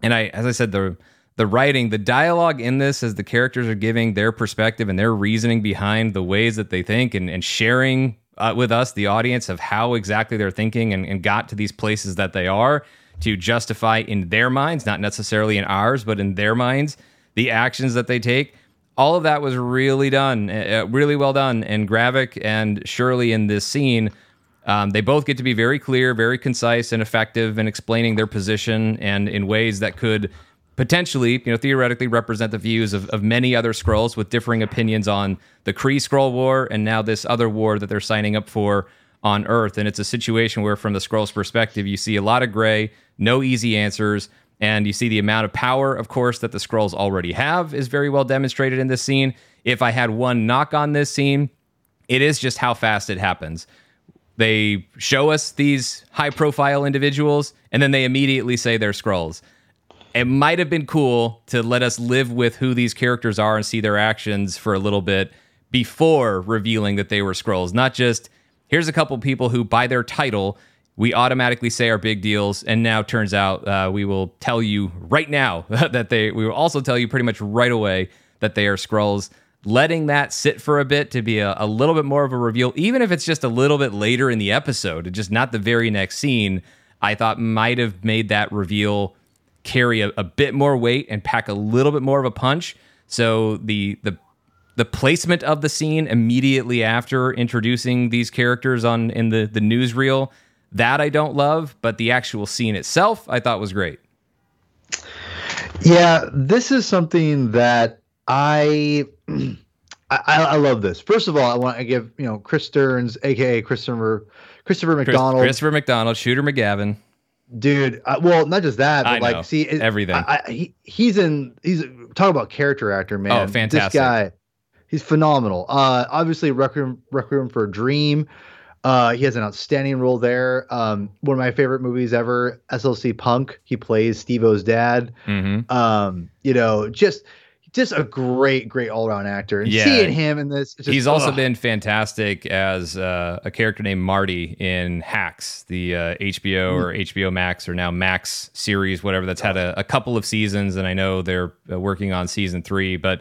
and I, as I said, the the writing, the dialogue in this, as the characters are giving their perspective and their reasoning behind the ways that they think, and, and sharing uh, with us, the audience, of how exactly they're thinking and, and got to these places that they are to justify in their minds, not necessarily in ours, but in their minds, the actions that they take. All of that was really done, uh, really well done. And Gravik and Shirley in this scene, um, they both get to be very clear, very concise, and effective in explaining their position and in ways that could potentially, you know, theoretically represent the views of, of many other Skrulls with differing opinions on the Kree Skrull War and now this other war that they're signing up for on Earth. And it's a situation where, from the Skrulls' perspective, you see a lot of gray, no easy answers. And you see the amount of power, of course, that the Skrulls already have is very well demonstrated in this scene. If I had one knock on this scene, it is just how fast it happens. They show us these high profile individuals, and then they immediately say they're Skrulls. It might have been cool to let us live with who these characters are and see their actions for a little bit before revealing that they were Skrulls, not just here's a couple people who, by their title, we automatically say are big deals, and now turns out uh, we will tell you right now that they. We will also tell you pretty much right away that they are Skrulls. Letting that sit for a bit to be a, a little bit more of a reveal, even if it's just a little bit later in the episode, just not the very next scene, I thought might have made that reveal carry a, a bit more weight and pack a little bit more of a punch. So the the the placement of the scene immediately after introducing these characters on in the the newsreel that I don't love, but the actual scene itself I thought was great. Yeah, this is something that I I, I love this. First of all, I want to give you know Chris Stearns, aka Christopher Christopher McDonald, Christopher McDonald, Shooter McGavin, dude. Uh, well, not just that, but I like, know. see it, Everything. I, he, he's in. He's talk about character actor, man. Oh, fantastic. This guy, he's phenomenal. Uh, obviously, Requiem, Requiem for a Dream. Uh, he has an outstanding role there. Um, one of my favorite movies ever, SLC Punk. He plays Stevo's dad. Mm-hmm. Um, you know, just just a great, great all around actor. And Yeah. seeing him in this, just, He's also ugh. been fantastic as uh, a character named Marty in Hacks, the uh, HBO or HBO Max or now Max series, whatever. That's had a, a couple of seasons, and I know they're uh, working on season three. But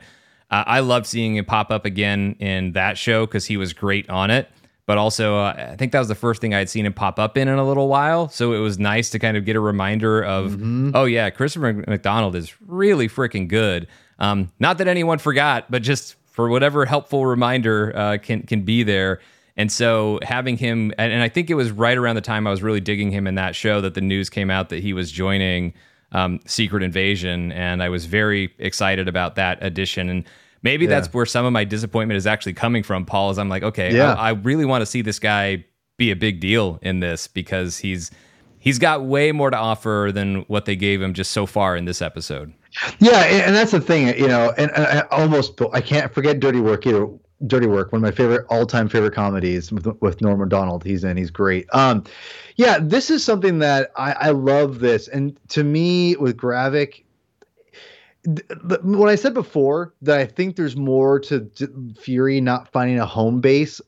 uh, I loved seeing him pop up again in that show because he was great on it. But also, uh, I think that was the first thing I had seen him pop up in in a little while. So it was nice to kind of get a reminder of, oh yeah, Christopher McDonald is really freaking good. Um, not that anyone forgot, but just for whatever helpful reminder uh, can can be there. And so having him, and, and I think it was right around the time I was really digging him in that show that the news came out that he was joining um, Secret Invasion, and I was very excited about that addition. And maybe Yeah. that's where some of my disappointment is actually coming from, Paul. Is I'm like, okay, Yeah. I, I really want to see this guy be a big deal in this because he's he's got way more to offer than what they gave him just so far in this episode. Yeah, and, and that's the thing, you know, and, and I almost I can't forget Dirty Work either. Dirty Work, one of my favorite all-time favorite comedies with, with Norm Macdonald. He's in, he's great. Um, yeah, this is something that I, I love this, and to me with Gravik, what I said before that I think there's more to D- Fury not finding a home base.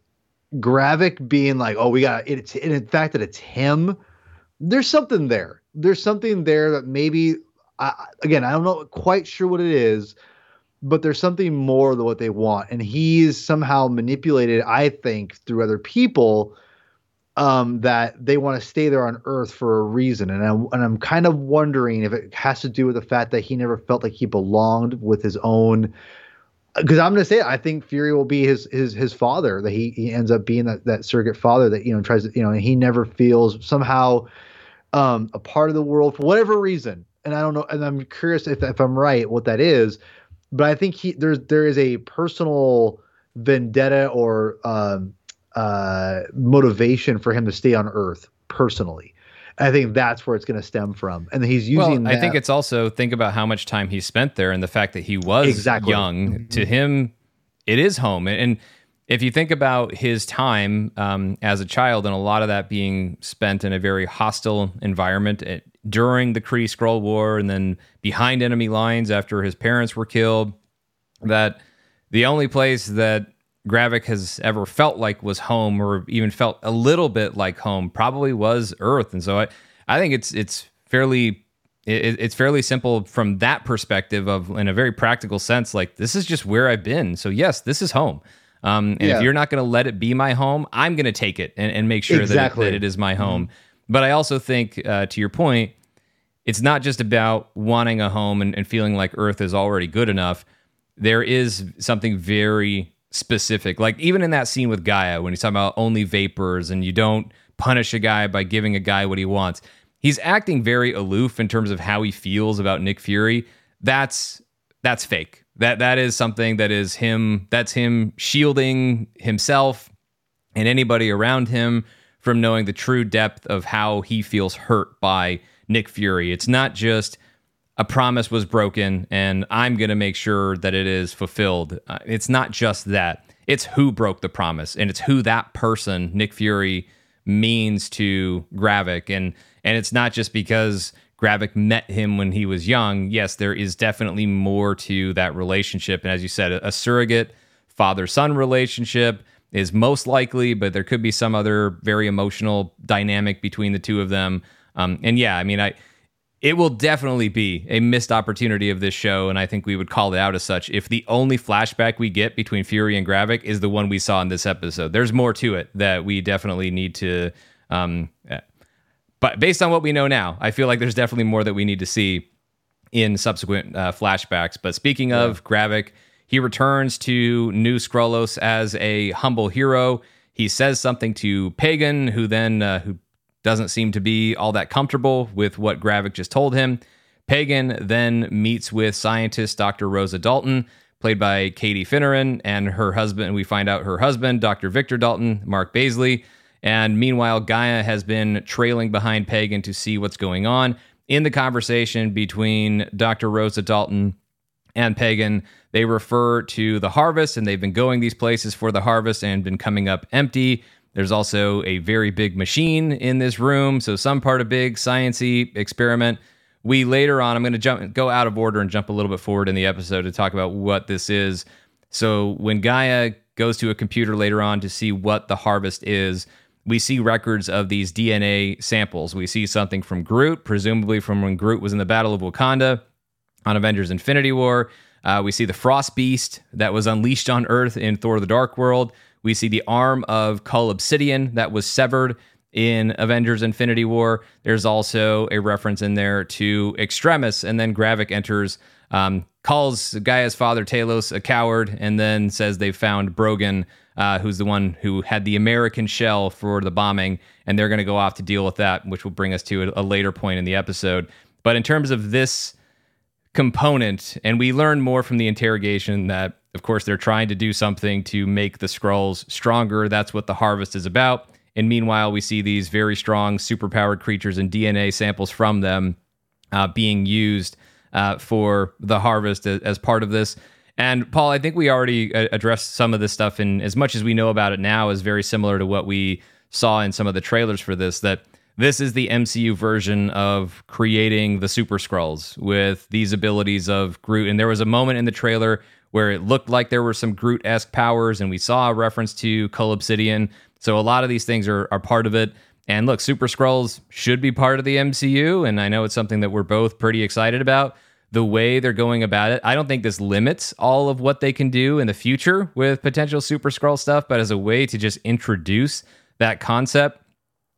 Gravik being like, oh, we got it's and in fact that it's him. There's something there. There's something there that maybe I, again, I don't know quite sure what it is, but there's something more than what they want, and he's somehow manipulated. I think through other people um, that they want to stay there on Earth for a reason, and I'm and I'm kind of wondering if it has to do with the fact that he never felt like he belonged with his own. Because I'm to say, it, I think Fury will be his his his father. That he he ends up being that that surrogate father that you know tries to you know and he never feels somehow um, a part of the world for whatever reason. And I don't know. And I'm curious if if I'm right what that is. But I think he there's there is a personal vendetta or um, uh, motivation for him to stay on Earth personally. And I think that's where it's going to stem from. And he's using. Well, I think it's also think about how much time he spent there and the fact that he was Exactly. young. To him, it is home. And if you think about his time um, as a child, and a lot of that being spent in a very hostile environment at, during the Kree Skrull War, and then behind enemy lines after his parents were killed, that the only place that Gravik has ever felt like was home, or even felt a little bit like home, probably was Earth. And so I, I think it's it's fairly it, it's fairly simple from that perspective of in a very practical sense. Like this is just where I've been. So yes, this is home. Um, and Yeah. if you're not going to let it be my home, I'm going to take it and, and make sure Exactly. that, it, that it is my home. But I also think, uh, to your point, it's not just about wanting a home and, and feeling like Earth is already good enough. There is something very specific, like even in that scene with G'iah when he's talking about only vapors and you don't punish a guy by giving a guy what he wants. He's acting very aloof in terms of how he feels about Nick Fury. That's that's fake. That that is something that is him. That's him shielding himself and anybody around him from knowing the true depth of how he feels hurt by Nick Fury. It's not just a promise was broken and I'm going to make sure that it is fulfilled. Uh, it's not just that. It's who broke the promise and it's who that person, Nick Fury, means to Gravik and and it's not just because Gravik met him when he was young. Yes, there is definitely more to that relationship and as you said, a, a surrogate father-son relationship is most likely, but there could be some other very emotional dynamic between the two of them. Um, and yeah, I mean, I it will definitely be a missed opportunity of this show, and I think we would call it out as such. If the only flashback we get between Fury and Gravik is the one we saw in this episode, there's more to it that we definitely need to. Um, but based on what we know now, I feel like there's definitely more that we need to see in subsequent uh, flashbacks. But speaking of yeah. Gravik, he returns to New Skrullos as a humble hero. He says something to Pagon, who then uh, who doesn't seem to be all that comfortable with what Gravik just told him. Pagon then meets with scientist Dr. Rosa Dalton, played by Katie Finneran, and her husband. We find out her husband, Dr. Victor Dalton, Mark Baisley. And meanwhile, G'iah has been trailing behind Pagon to see what's going on. In the conversation between Dr. Rosa Dalton and Pagon, they refer to the harvest, and they've been going these places for the harvest and been coming up empty. There's also a very big machine in this room, so some part of big sciency experiment. We later on, I'm going to jump go out of order and jump a little bit forward in the episode to talk about what this is. So when G'iah goes to a computer later on to see what the harvest is, we see records of these DNA samples. We see something from Groot, presumably from when Groot was in the Battle of Wakanda on Avengers Infinity War. Uh, we see the Frost Beast that was unleashed on Earth in Thor the Dark World. We see the arm of Cull Obsidian that was severed in Avengers Infinity War. There's also a reference in there to Extremis, and then Gravik enters, um, calls G'iah's father Talos a coward, and then says they found Brogan, uh, who's the one who had the American shell for the bombing, and they're going to go off to deal with that, which will bring us to a, a later point in the episode. But in terms of this component, and we learn more from the interrogation that of course, they're trying to do something to make the Skrulls stronger. That's what the harvest is about. And meanwhile, we see these very strong, superpowered creatures and DNA samples from them uh, being used uh, for the harvest as, as, part of this. And Paul, I think we already uh, addressed some of this stuff, and as much as we know about it now, is very similar to what we saw in some of the trailers for this. That this is the MCU version of creating the Super Skrulls with these abilities of Groot. And there was a moment in the trailer where it looked like there were some Groot esque powers, and we saw a reference to Cull Obsidian. So a lot of these things are, are part of it. And look, Super Skrulls should be part of the MCU, and I know it's something that we're both pretty excited about. The way they're going about it, I don't think this limits all of what they can do in the future with potential Super Skrull stuff, but as a way to just introduce that concept,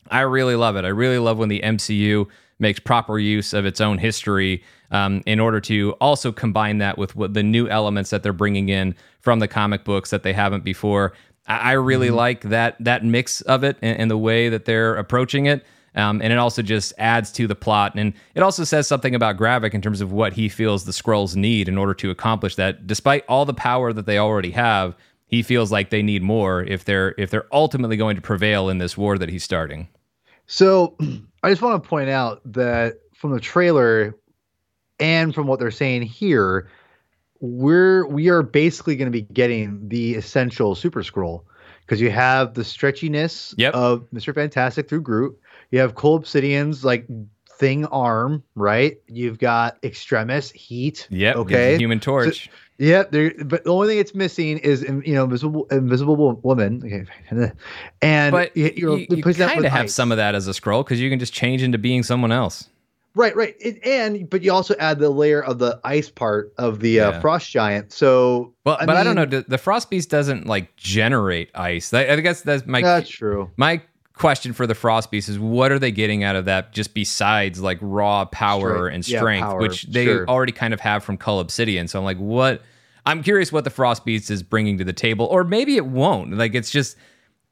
I really love it. I really love when the MCU makes proper use of its own history um, in order to also combine that with what the new elements that they're bringing in from the comic books that they haven't before. I, I really mm-hmm. like that that mix of it and, and, the way that they're approaching it. Um, and it also just adds to the plot. And it also says something about Gravik in terms of what he feels the Skrulls need in order to accomplish that. Despite all the power that they already have, he feels like they need more if they're if they're ultimately going to prevail in this war that he's starting. So I just want to point out that from the trailer and from what they're saying here, we're we are basically going to be getting the essential Super Skrull because you have the stretchiness yep. of Mr. Fantastic through Groot. You have Cull Obsidian's like thing arm, right? You've got Extremis heat. Yep. Okay. Human Torch. So, yeah, there. But the only thing it's missing is you know invisible invisible woman. Okay, and but you, you, you kind of have ice. some of that as a Skrull because you can just change into being someone else. Right, right, it, and but you also add the layer of the ice part of the uh, yeah. uh, frost giant. So, well, I but mean, I don't know. The, the frost beast doesn't like generate ice. I, I guess that's my. That's true. My question for the frost beast is what are they getting out of that just besides like raw power strength. and strength yeah, power. which they sure. already kind of have from cull obsidian so i'm like what i'm curious what the frost beast is bringing to the table or maybe it won't like it's just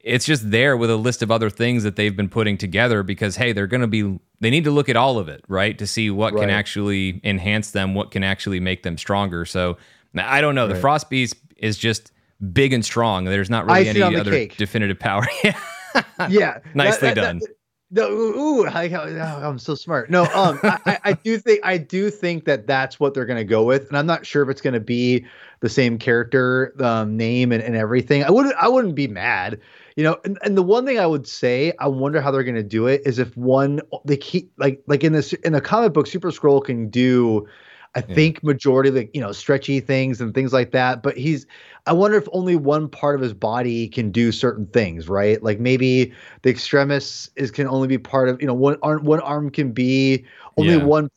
it's just there with a list of other things that they've been putting together because hey they're going to be they need to look at all of it right to see what right. can actually enhance them what can actually make them stronger so i don't know right. the frost beast is just big and strong there's not really any other cake. definitive power yeah, nicely that, that, done. That, no, ooh, I, am so smart. No, um, I, I, do think I do think that that's what they're going to go with, and I'm not sure if it's going to be the same character, um, name, and, and everything. I wouldn't I wouldn't be mad, you know. And, and the one thing I would say, I wonder how they're going to do it is if one they keep like like in this in a comic book, Super Skrull can do I yeah. think majority of the you know stretchy things and things like that. But he's I wonder if only one part of his body can do certain things, right? Like maybe the extremis is can only be part of you know one arm one arm can be only yeah. one.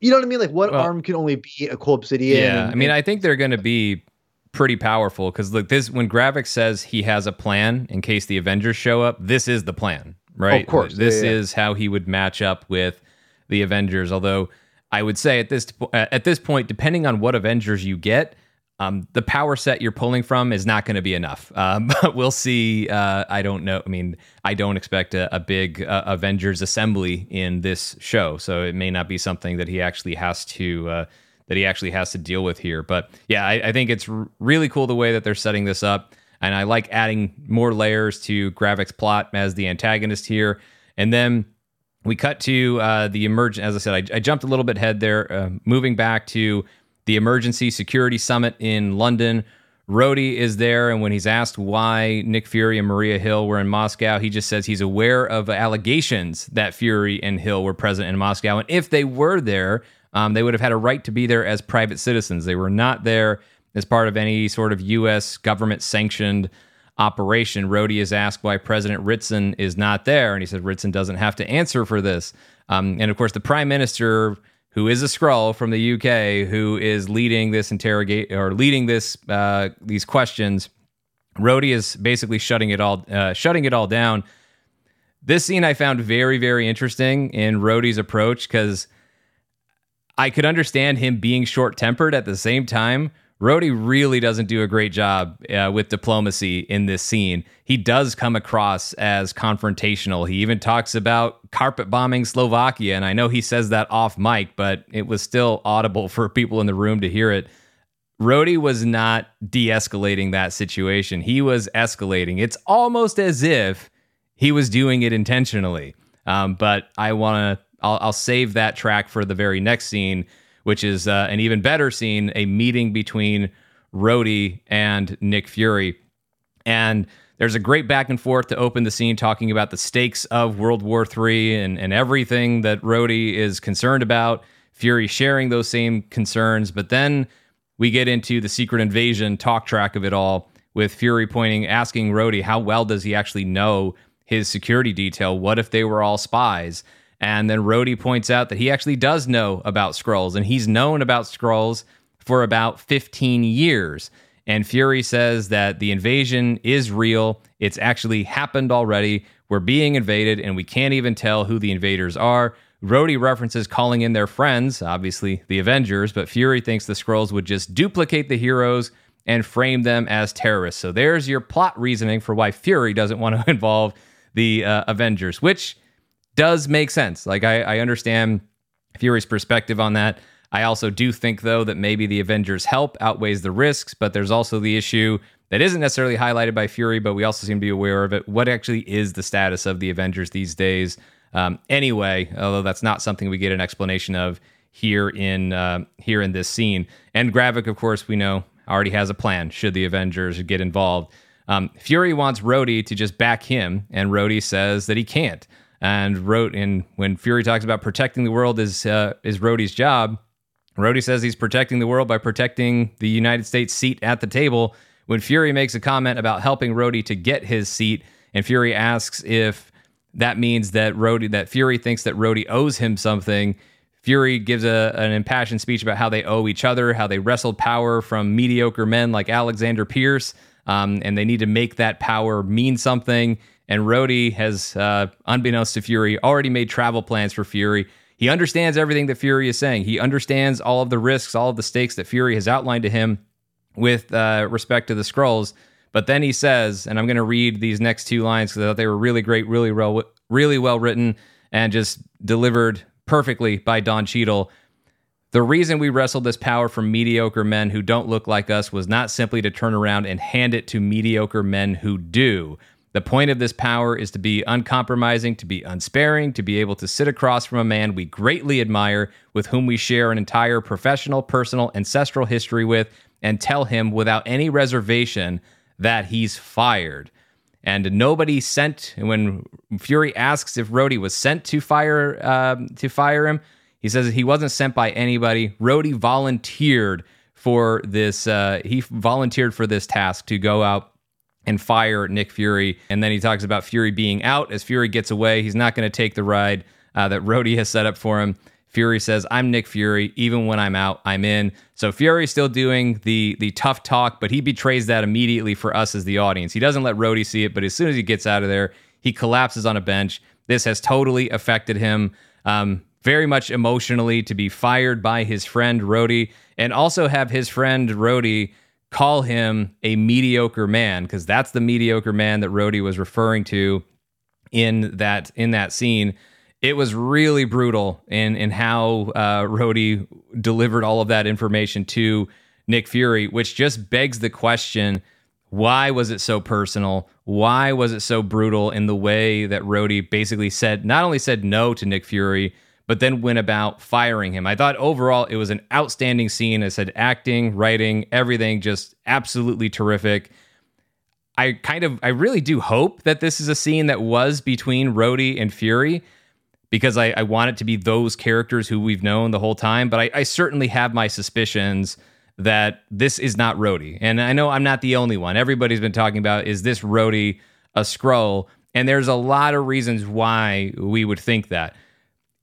You know what I mean? Like one well, arm can only be a Cull Obsidian. Yeah, and, I mean, I think they're going to be pretty powerful because look, this when Gravik says he has a plan in case the Avengers show up, this is the plan, right? of course, this yeah, yeah. is how he would match up with the Avengers. Although I would say at this at this point, depending on what Avengers you get, um, the power set you're pulling from is not going to be enough. Um, but we'll see. Uh, I don't know. I mean, I don't expect a, a big uh, Avengers assembly in this show, so it may not be something that he actually has to uh, that he actually has to deal with here. But yeah, I, I think it's r- really cool the way that they're setting this up, and I like adding more layers to Gravik's plot as the antagonist here, and then. We cut to uh, the emergent. As I said, I, I, jumped a little bit ahead there, uh, moving back to the Emergency Security Summit in London. Rhodey is there, and when he's asked why Nick Fury and Maria Hill were in Moscow, he just says he's aware of allegations that Fury and Hill were present in Moscow. And if they were there, um, they would have had a right to be there as private citizens. They were not there as part of any sort of U.S. government sanctioned operation. Rhodey is asked why President Ritson is not there, and he said Ritson doesn't have to answer for this. Um, and of course, the prime minister who is a Skrull from the UK, who is leading this interrogate or leading this uh, these questions. Rhodey is basically shutting it all uh, shutting it all down. This scene I found very very interesting in Rhodey's approach because I could understand him being short tempered at the same time. Rhodey really doesn't do a great job uh, with diplomacy in this scene. He does come across as confrontational. He even talks about carpet bombing Slovakia, and I know he says that off mic, but it was still audible for people in the room to hear it. Rhodey was not de escalating that situation, he was escalating. It's almost as if he was doing it intentionally. Um, but I want to, I'll, I'll save that track for the very next scene which is uh, an even better scene a meeting between Rhodey and Nick Fury. And there's a great back and forth to open the scene talking about the stakes of World War III and, and everything that Rhodey is concerned about. Fury sharing those same concerns. But then we get into the secret invasion talk track of it all with Fury pointing, asking Rhodey, how well does he actually know his security detail? What if they were all spies? And then Rhodey points out that he actually does know about Skrulls, and he's known about Skrulls for about 15 years. And Fury says that the invasion is real. It's actually happened already. We're being invaded, and we can't even tell who the invaders are. Rhodey references calling in their friends, obviously the Avengers, but Fury thinks the Skrulls would just duplicate the heroes and frame them as terrorists. So there's your plot reasoning for why Fury doesn't want to involve the uh, Avengers, which does make sense. Like I, I understand Fury's perspective on that. I also do think though that maybe the Avengers help outweighs the risks, but there's also the issue that isn't necessarily highlighted by Fury, but we also seem to be aware of it. What actually is the status of the Avengers these days? Um, anyway, although that's not something we get an explanation of here in uh, here in this scene. And Gravik, of course, we know already has a plan should the Avengers get involved. Um, Fury wants Rhodey to just back him, and Rhodey says that he can't and wrote in when Fury talks about protecting the world is uh, is Rhodey's job. Rhodey says he's protecting the world by protecting the United States seat at the table. When Fury makes a comment about helping Rhodey to get his seat, and Fury asks if that means that Rhodey that Fury thinks that Rhodey owes him something. Fury gives a, an impassioned speech about how they owe each other, how they wrestled power from mediocre men like Alexander Pierce, um, and they need to make that power mean something. And Rhodey has, uh, unbeknownst to Fury, already made travel plans for Fury. He understands everything that Fury is saying. He understands all of the risks, all of the stakes that Fury has outlined to him with uh, respect to the Skrulls. But then he says, and I'm going to read these next two lines because I thought they were really great, really well, really well written, and just delivered perfectly by Don Cheadle. The reason we wrestled this power from mediocre men who don't look like us was not simply to turn around and hand it to mediocre men who do. The point of this power is to be uncompromising, to be unsparing, to be able to sit across from a man we greatly admire, with whom we share an entire professional, personal, ancestral history with, and tell him without any reservation that he's fired. And nobody sent when Fury asks if Rhodey was sent to fire um, to fire him. He says he wasn't sent by anybody. Rhodey volunteered for this. Uh, he volunteered for this task to go out and fire Nick Fury. And then he talks about Fury being out as Fury gets away. He's not going to take the ride uh, that Rhodey has set up for him. Fury says, "I'm Nick Fury. Even when I'm out, I'm in." So Fury's still doing the the tough talk, but he betrays that immediately for us as the audience. He doesn't let Rhodey see it, but as soon as he gets out of there, he collapses on a bench. This has totally affected him. Um, very much emotionally to be fired by his friend Rhodey and also have his friend Rhodey call him a mediocre man because that's the mediocre man that Rhodey was referring to in that in that scene. It was really brutal in in how uh, Rhodey delivered all of that information to Nick Fury, which just begs the question: Why was it so personal? Why was it so brutal in the way that Rhodey basically said not only said no to Nick Fury, but then went about firing him. I thought overall it was an outstanding scene. I said acting, writing, everything just absolutely terrific. I kind of, I really do hope that this is a scene that was between Rhodey and Fury because I, I want it to be those characters who we've known the whole time. But I, I certainly have my suspicions that this is not Rhodey. And I know I'm not the only one. Everybody's been talking about is this Rhodey a Skrull? And there's a lot of reasons why we would think that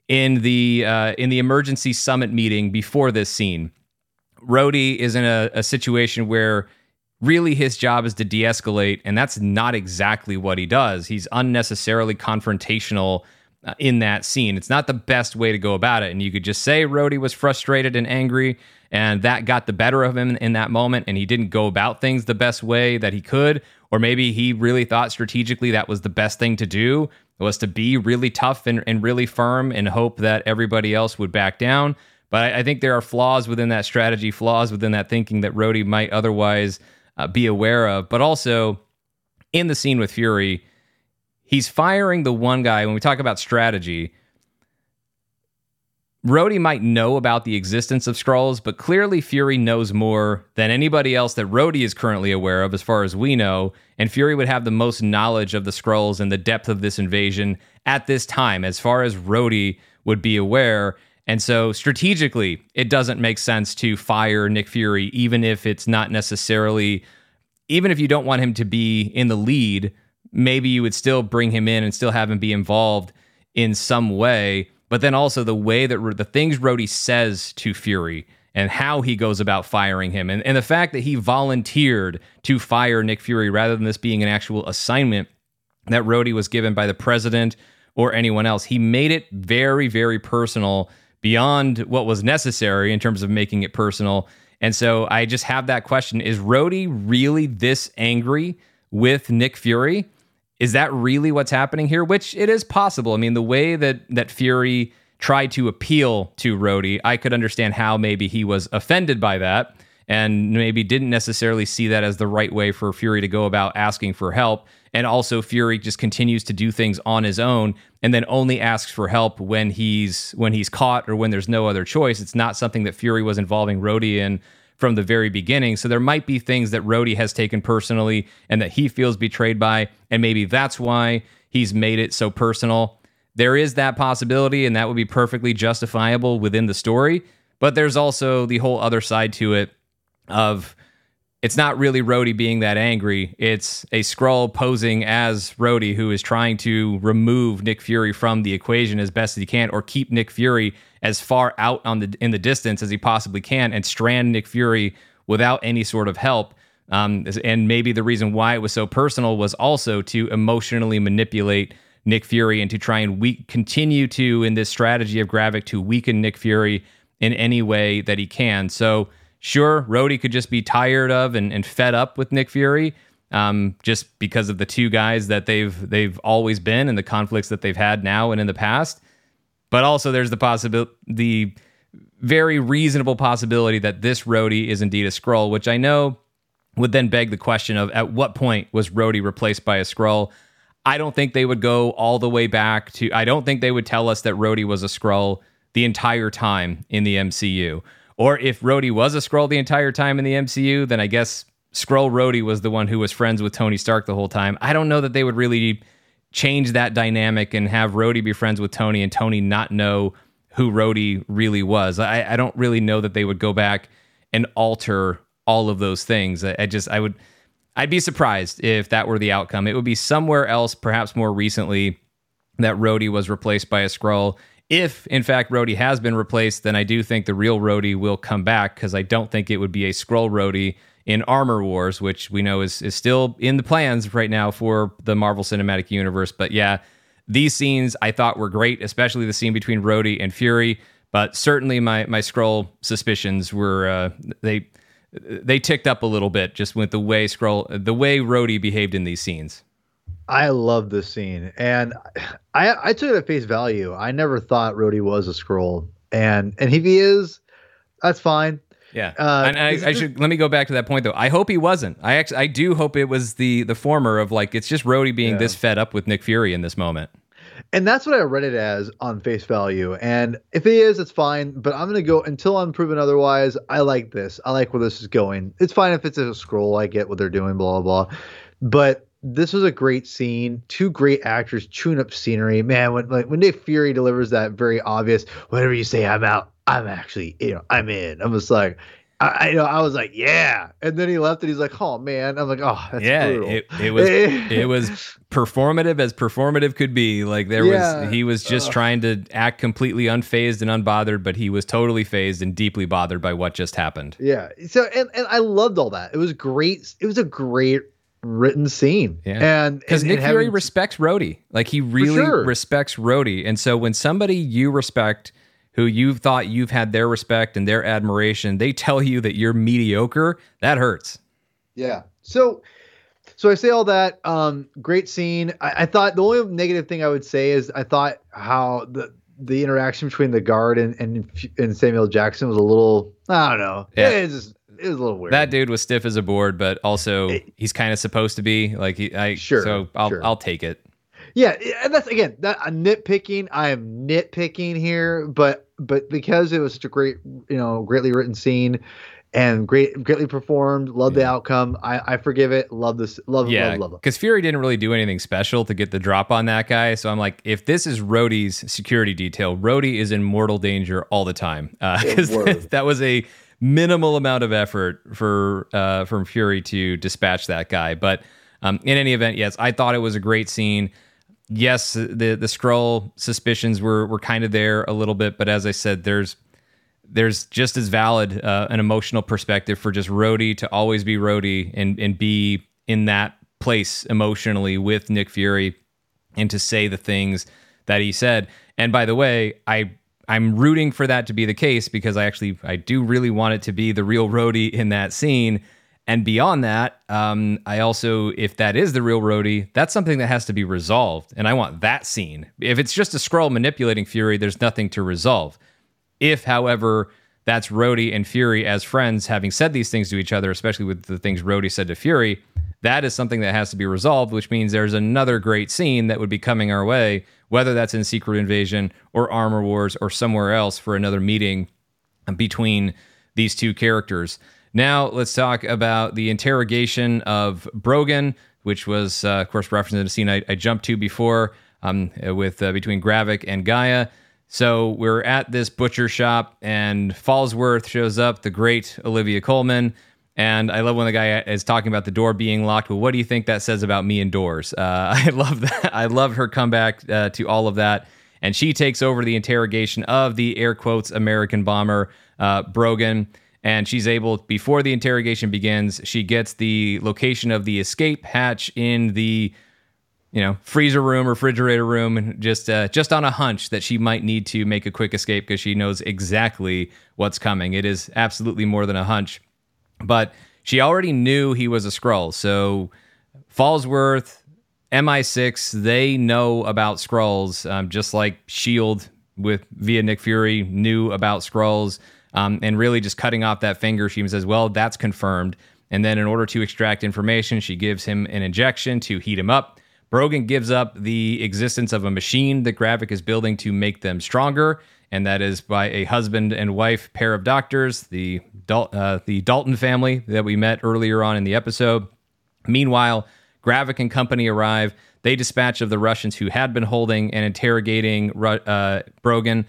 in the uh, in the emergency summit meeting before this scene, Rhodey is in a, a situation where really his job is to de-escalate, and that's not exactly what he does. He's unnecessarily confrontational uh, in that scene. It's not the best way to go about it, and you could just say Rhodey was frustrated and angry, and that got the better of him in that moment, and he didn't go about things the best way that he could, or maybe he really thought strategically that was the best thing to do was to be really tough and, and really firm and hope that everybody else would back down. But I, I think there are flaws within that strategy, flaws within that thinking that Rhodey might otherwise uh, be aware of. But also in the scene with Fury, he's firing the one guy. When we talk about strategy, Rhodey might know about the existence of Skrulls, but clearly Fury knows more than anybody else that Rhodey is currently aware of, as far as we know. And Fury would have the most knowledge of the Skrulls and the depth of this invasion at this time, as far as Rhodey would be aware. And so, strategically, it doesn't make sense to fire Nick Fury, even if it's not necessarily, even if you don't want him to be in the lead, maybe you would still bring him in and still have him be involved in some way but then also the way that the things Rhodey says to Fury and how he goes about firing him, and, and the fact that he volunteered to fire Nick Fury rather than this being an actual assignment that Rhodey was given by the president or anyone else. He made it very, very personal beyond what was necessary in terms of making it personal. And so I just have that question Is Rhodey really this angry with Nick Fury? Is that really what's happening here? Which it is possible. I mean, the way that that Fury tried to appeal to Rhodey, I could understand how maybe he was offended by that and maybe didn't necessarily see that as the right way for Fury to go about asking for help. And also, Fury just continues to do things on his own, and then only asks for help when he's when he's caught or when there's no other choice. It's not something that Fury was involving Rhodey in from the very beginning. So there might be things that Rhodey has taken personally and that he feels betrayed by, and maybe that's why he's made it so personal. There is that possibility, and that would be perfectly justifiable within the story. But there's also the whole other side to it of it's not really Rhodey being that angry. It's a Skrull posing as Rhodey who is trying to remove Nick Fury from the equation as best as he can, or keep Nick Fury as far out on the in the distance as he possibly can, and strand Nick Fury without any sort of help. Um, and maybe the reason why it was so personal was also to emotionally manipulate Nick Fury and to try and we continue to in this strategy of Gravik to weaken Nick Fury in any way that he can. So Sure, Rhodey could just be tired of and, and fed up with Nick Fury, um, just because of the two guys that they've they've always been and the conflicts that they've had now and in the past. But also, there's the possibility, the very reasonable possibility that this Rhodey is indeed a Skrull, which I know would then beg the question of at what point was Rhodey replaced by a Skrull? I don't think they would go all the way back to. I don't think they would tell us that Rhodey was a Skrull the entire time in the MCU. Or if Rhodey was a Skrull the entire time in the MCU, then I guess Skrull Rhodey was the one who was friends with Tony Stark the whole time. I don't know that they would really change that dynamic and have Rhodey be friends with Tony and Tony not know who Rhodey really was. I, I don't really know that they would go back and alter all of those things. I, I just, I would, I'd be surprised if that were the outcome. It would be somewhere else, perhaps more recently, that Rhodey was replaced by a Skrull. If, in fact, Rhodey has been replaced, then I do think the real Rhodey will come back because I don't think it would be a Skrull Rhodey in Armor Wars, which we know is, is still in the plans right now for the Marvel Cinematic Universe. But yeah, these scenes I thought were great, especially the scene between Rhodey and Fury. But certainly my my Skrull suspicions were uh, they they ticked up a little bit just with the way Skrull the way Rhodey behaved in these scenes. I love this scene, and I I took it at face value. I never thought Rhodey was a Skrull, and and if he is, that's fine. Yeah, uh, and I, I, should let me go back to that point though. I hope he wasn't. I actually I do hope it was the the former of like it's just Rhodey being yeah. this fed up with Nick Fury in this moment. And that's what I read it as on face value. And if he is, it's fine. But I'm gonna go until I'm proven otherwise. I like this. I like where this is going. It's fine if it's a Skrull. I get what they're doing. Blah blah blah. But this was a great scene. Two great actors chewing up scenery. Man, when like when Nick Fury delivers that very obvious, whatever you say, I'm out. I'm actually, you know, I'm in. I'm just like, I, I, you know, I was like, yeah, and then he left, and he's like, oh man, I'm like, oh, that's yeah, brutal. It, it was it was performative as performative could be. Like there yeah. was, he was just uh, trying to act completely unfazed and unbothered, but he was totally fazed and deeply bothered by what just happened. Yeah. So and and I loved all that. It was great. It was a great written scene. Yeah. And because Nick Fury respects Rhodey, like he really sure. respects Rhodey, and so when somebody you respect who you've thought you've had their respect and their admiration, they tell you that you're mediocre, that hurts. Yeah. So so I say all that. Um, great scene. I, I, thought the only negative thing I would say is I thought how the the interaction between the guard and and, and Samuel Jackson was a little I don't know. Yeah. It, just, it was a little weird. That dude was stiff as a board, but also it, he's kind of supposed to be like he. I sure. So I'll sure. I'll take it. Yeah, and that's again that a nitpicking. I am nitpicking here, but but because it was such a great, you know, greatly written scene and great, greatly performed. Love yeah. the outcome. I, I forgive it. Love this. Love yeah, love, love, love. Because Fury didn't really do anything special to get the drop on that guy. So I'm like, if this is Rhodey's security detail, Rhodey is in mortal danger all the time. Because uh, that was a minimal amount of effort for uh, from Fury to dispatch that guy. But um, in any event, yes, I thought it was a great scene yes, the the Skrull suspicions were were kind of there a little bit, but as I said, there's there's just as valid uh, an emotional perspective for just Rhodey to always be Rhodey and and be in that place emotionally with Nick Fury and to say the things that he said. And by the way, I I'm rooting for that to be the case because I actually I do really want it to be the real Rhodey in that scene. And beyond that, um, I also, if that is the real Rhodey, that's something that has to be resolved. And I want that scene. If it's just a Skrull manipulating Fury, there's nothing to resolve. If, however, that's Rhodey and Fury as friends having said these things to each other, especially with the things Rhodey said to Fury, that is something that has to be resolved, which means there's another great scene that would be coming our way, whether that's in Secret Invasion or Armor Wars or somewhere else for another meeting between these two characters. Now let's talk about the interrogation of Brogan, which was, uh, of course, referenced in a scene I, I jumped to before um, with uh, between Gravik and G'iah. So we're at this butcher shop, and Falsworth shows up, the great Olivia Colman. And I love when the guy is talking about the door being locked. Well, what do you think that says about me indoors? Uh, I love that. I love her comeback uh, to all of that. And she takes over the interrogation of the air quotes American bomber, uh, Brogan and she's able before the interrogation begins she gets the location of the escape hatch in the you know freezer room refrigerator room and just uh, just on a hunch that she might need to make a quick escape because she knows exactly what's coming it is absolutely more than a hunch but she already knew he was a Skrull so falsworth mi6 they know about Skrulls um, just like shield with via nick fury knew about Skrulls um, and really just cutting off that finger. She says, Well, that's confirmed. And then, in order to extract information, she gives him an injection to heat him up. Brogan gives up the existence of a machine that Gravik is building to make them stronger, and that is by a husband and wife pair of doctors, the Dal- uh, the Dalton family that we met earlier on in the episode. Meanwhile, Gravik and company arrive. They dispatch of the Russians who had been holding and interrogating uh, Brogan.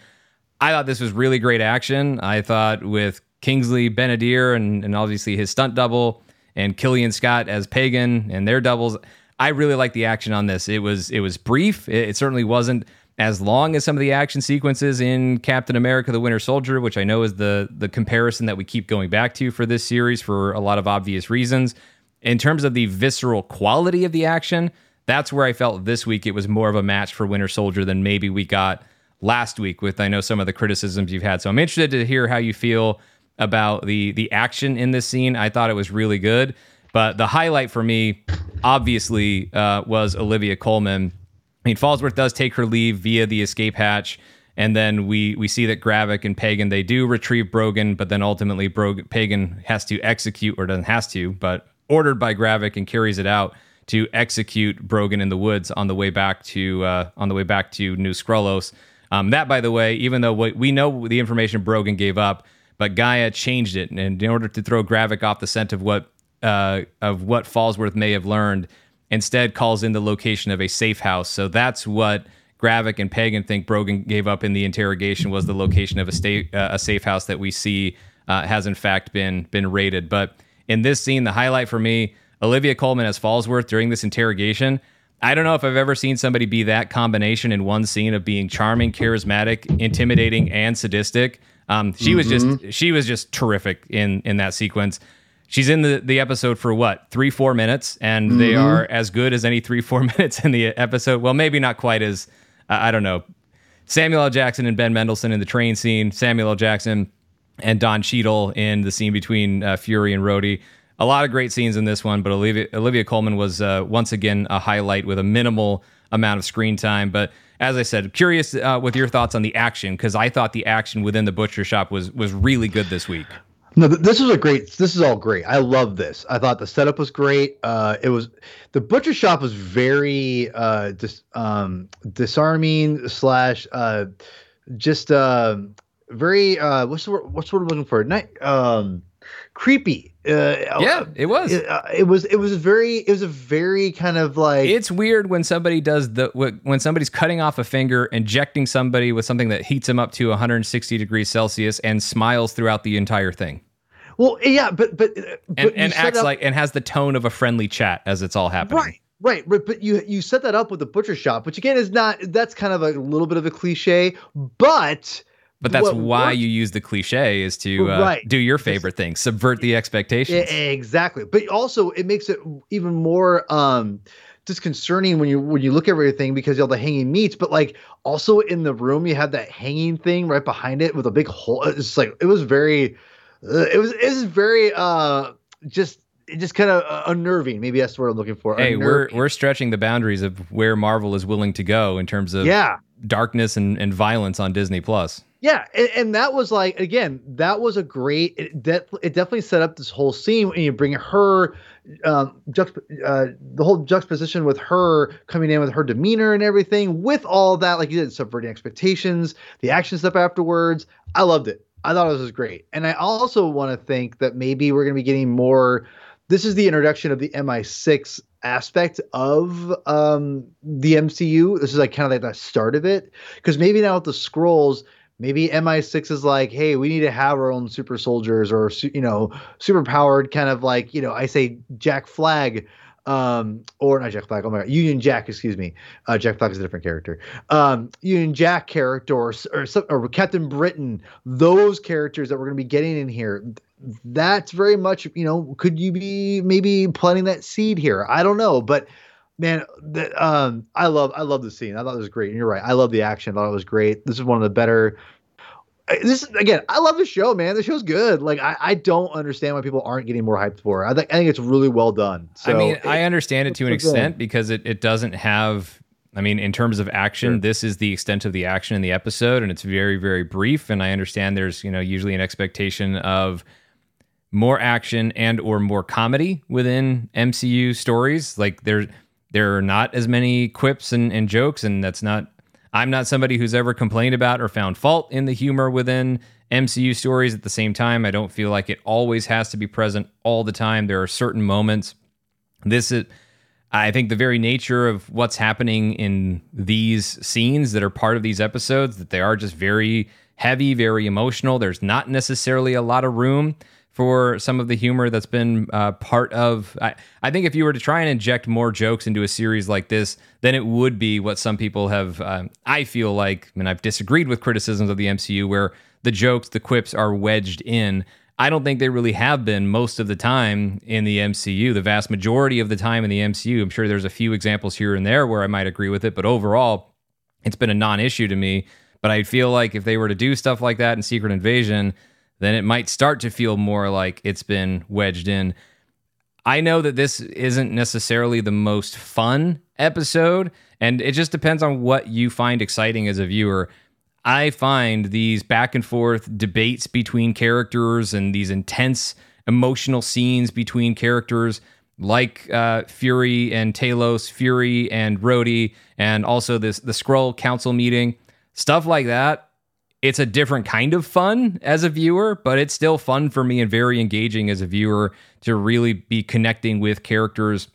I thought this was really great action. I thought with Kingsley Ben-Adir and, and obviously his stunt double and Killian Scott as Pagon and their doubles. I really like the action on this. It was it was brief. It, it, certainly wasn't as long as some of the action sequences in Captain America: The Winter Soldier, which I know is the the comparison that we keep going back to for this series for a lot of obvious reasons. In terms of the visceral quality of the action, that's where I felt this week it was more of a match for Winter Soldier than maybe we got last week with I know some of the criticisms you've had. So I'm interested to hear how you feel about the the action in this scene. I thought it was really good, but the highlight for me, obviously, uh, was Olivia Colman. I mean, Falsworth does take her leave via the escape hatch, and then we we see that Gravik and Pagon they do retrieve Brogan, but then ultimately Pagon has to execute or doesn't has to, but ordered by Gravik and carries it out to execute Brogan in the woods on the way back to uh, on the way back to New Skrullos. Um, that, by the way, even though we know the information Brogan gave up, but G'iah changed it, and in order to throw Gravik off the scent of what uh, of what Falsworth may have learned, instead calls in the location of a safe house. So that's what Gravik and Pagon think Brogan gave up in the interrogation was the location of a state uh, a safe house that we see uh, has in fact been been raided. But in this scene, the highlight for me, Olivia Colman as Falsworth during this interrogation. I don't know if I've ever seen somebody be that combination in one scene of being charming, charismatic, intimidating, and sadistic. Um, she mm-hmm. was just mm-hmm. she was just terrific in in that sequence. She's in the, the episode for what three four minutes, and mm-hmm. they are as good as any three four minutes in the episode. Well, maybe not quite as uh, I don't know. Samuel L. Jackson and Ben Mendelsohn in the train scene. Samuel L. Jackson and Don Cheadle in the scene between uh, Fury and Rhodey. A lot of great scenes in this one, but Olivia Olivia Colman was uh, once again a highlight with a minimal amount of screen time. But as I said, curious uh, with your thoughts on the action because I thought the action within the butcher shop was was really good this week. No, this is a great. This is all great. I love this. I thought the setup was great. Uh, it was the butcher shop was very uh, dis, um, disarming slash uh, just uh, very uh, what's the word, what's the word I'm looking for? Night um, creepy. Uh, yeah, it was. It, uh, it, was. It was very. It was a very kind of like. It's weird when somebody does the when somebody's cutting off a finger, injecting somebody with something that heats them up to 160 degrees Celsius, and smiles throughout the entire thing. Well, yeah, but but, uh, but and, and acts up, like and has the tone of a friendly chat as it's all happening. Right. Right, but, but you you set that up with the butcher shop, which again is not that's kind of a little bit of a cliche, but but that's what why works. you use the cliche is to uh, right. do your favorite thing, subvert the expectations. Exactly. But also it makes it even more um disconcerting when you when you look at everything because you have the hanging meats, but like also in the room you have that hanging thing right behind it with a big hole. It's like it was very it was it was very uh just just kind of uh, unnerving. Maybe that's what I'm looking for. Hey, unnerving. we're we're stretching the boundaries of where Marvel is willing to go in terms of yeah. darkness and, and violence on Disney Plus. Yeah, and, and, that was like again, that was a great. It, de- it definitely set up this whole scene, and you bring her, um, juxp- uh, the whole juxtaposition with her coming in with her demeanor and everything, with all that, like you said, subverting expectations, the action stuff afterwards. I loved it. I thought this was great, and I also want to think that maybe we're going to be getting more. This is the introduction of the MI6 aspect of um, the MCU. This is like kind of like the start of it, because maybe now with the Skrulls, maybe MI6 is like, hey, we need to have our own super soldiers or you know, super powered kind of like you know, I say Jack Flag, um, or not Jack Flag, oh my god, Union Jack, excuse me. Uh, Jack Flag is a different character. Um, Union Jack character or or, or Captain Britain, those characters that we're going to be getting in here. That's very much, you know, could you be maybe planting that seed here? I don't know, but man, the, um, I love I love the scene. I thought it was great. And you're right. I love the action. I thought it was great. This is one of the better. This again, I love the show, man. The show's good. Like I, I don't understand why people aren't getting more hyped for it. I think I think it's really well done. So, I mean, it, I understand it to an extent good. because it, it doesn't have I mean, in terms of action, sure. this is the extent of the action in the episode, and it's very, very brief. And I understand there's, you know, usually an expectation of more action and or more comedy within MCU stories. Like there's there are not as many quips and, and jokes, and that's not. I'm not somebody who's ever complained about or found fault in the humor within MCU stories. At the same time, I don't feel like it always has to be present all the time. There are certain moments. This is, I think, the very nature of what's happening in these scenes that are part of these episodes that they are just very heavy, very emotional. There's not necessarily a lot of room for some of the humor that's been uh, part of. I, I, think if you were to try and inject more jokes into a series like this, then it would be what some people have. Um, I feel like, I and I've disagreed with criticisms of the MCU where the jokes, the quips are wedged in. I don't think they really have been most of the time in the MCU. The vast majority of the time in the MCU, I'm sure there's a few examples here and there where I might agree with it, but overall, it's been a non issue to me. But I feel like if they were to do stuff like that in Secret Invasion, then it might start to feel more like it's been wedged in. I know that this isn't necessarily the most fun episode, and it just depends on what you find exciting as a viewer. I find these back and forth debates between characters and these intense emotional scenes between characters like uh, Fury and Talos, Fury and Rhodey, and also this the Skrull Council meeting, stuff like that it's a different kind of fun as a viewer, but it's still fun for me and very engaging as a viewer to really be connecting with characters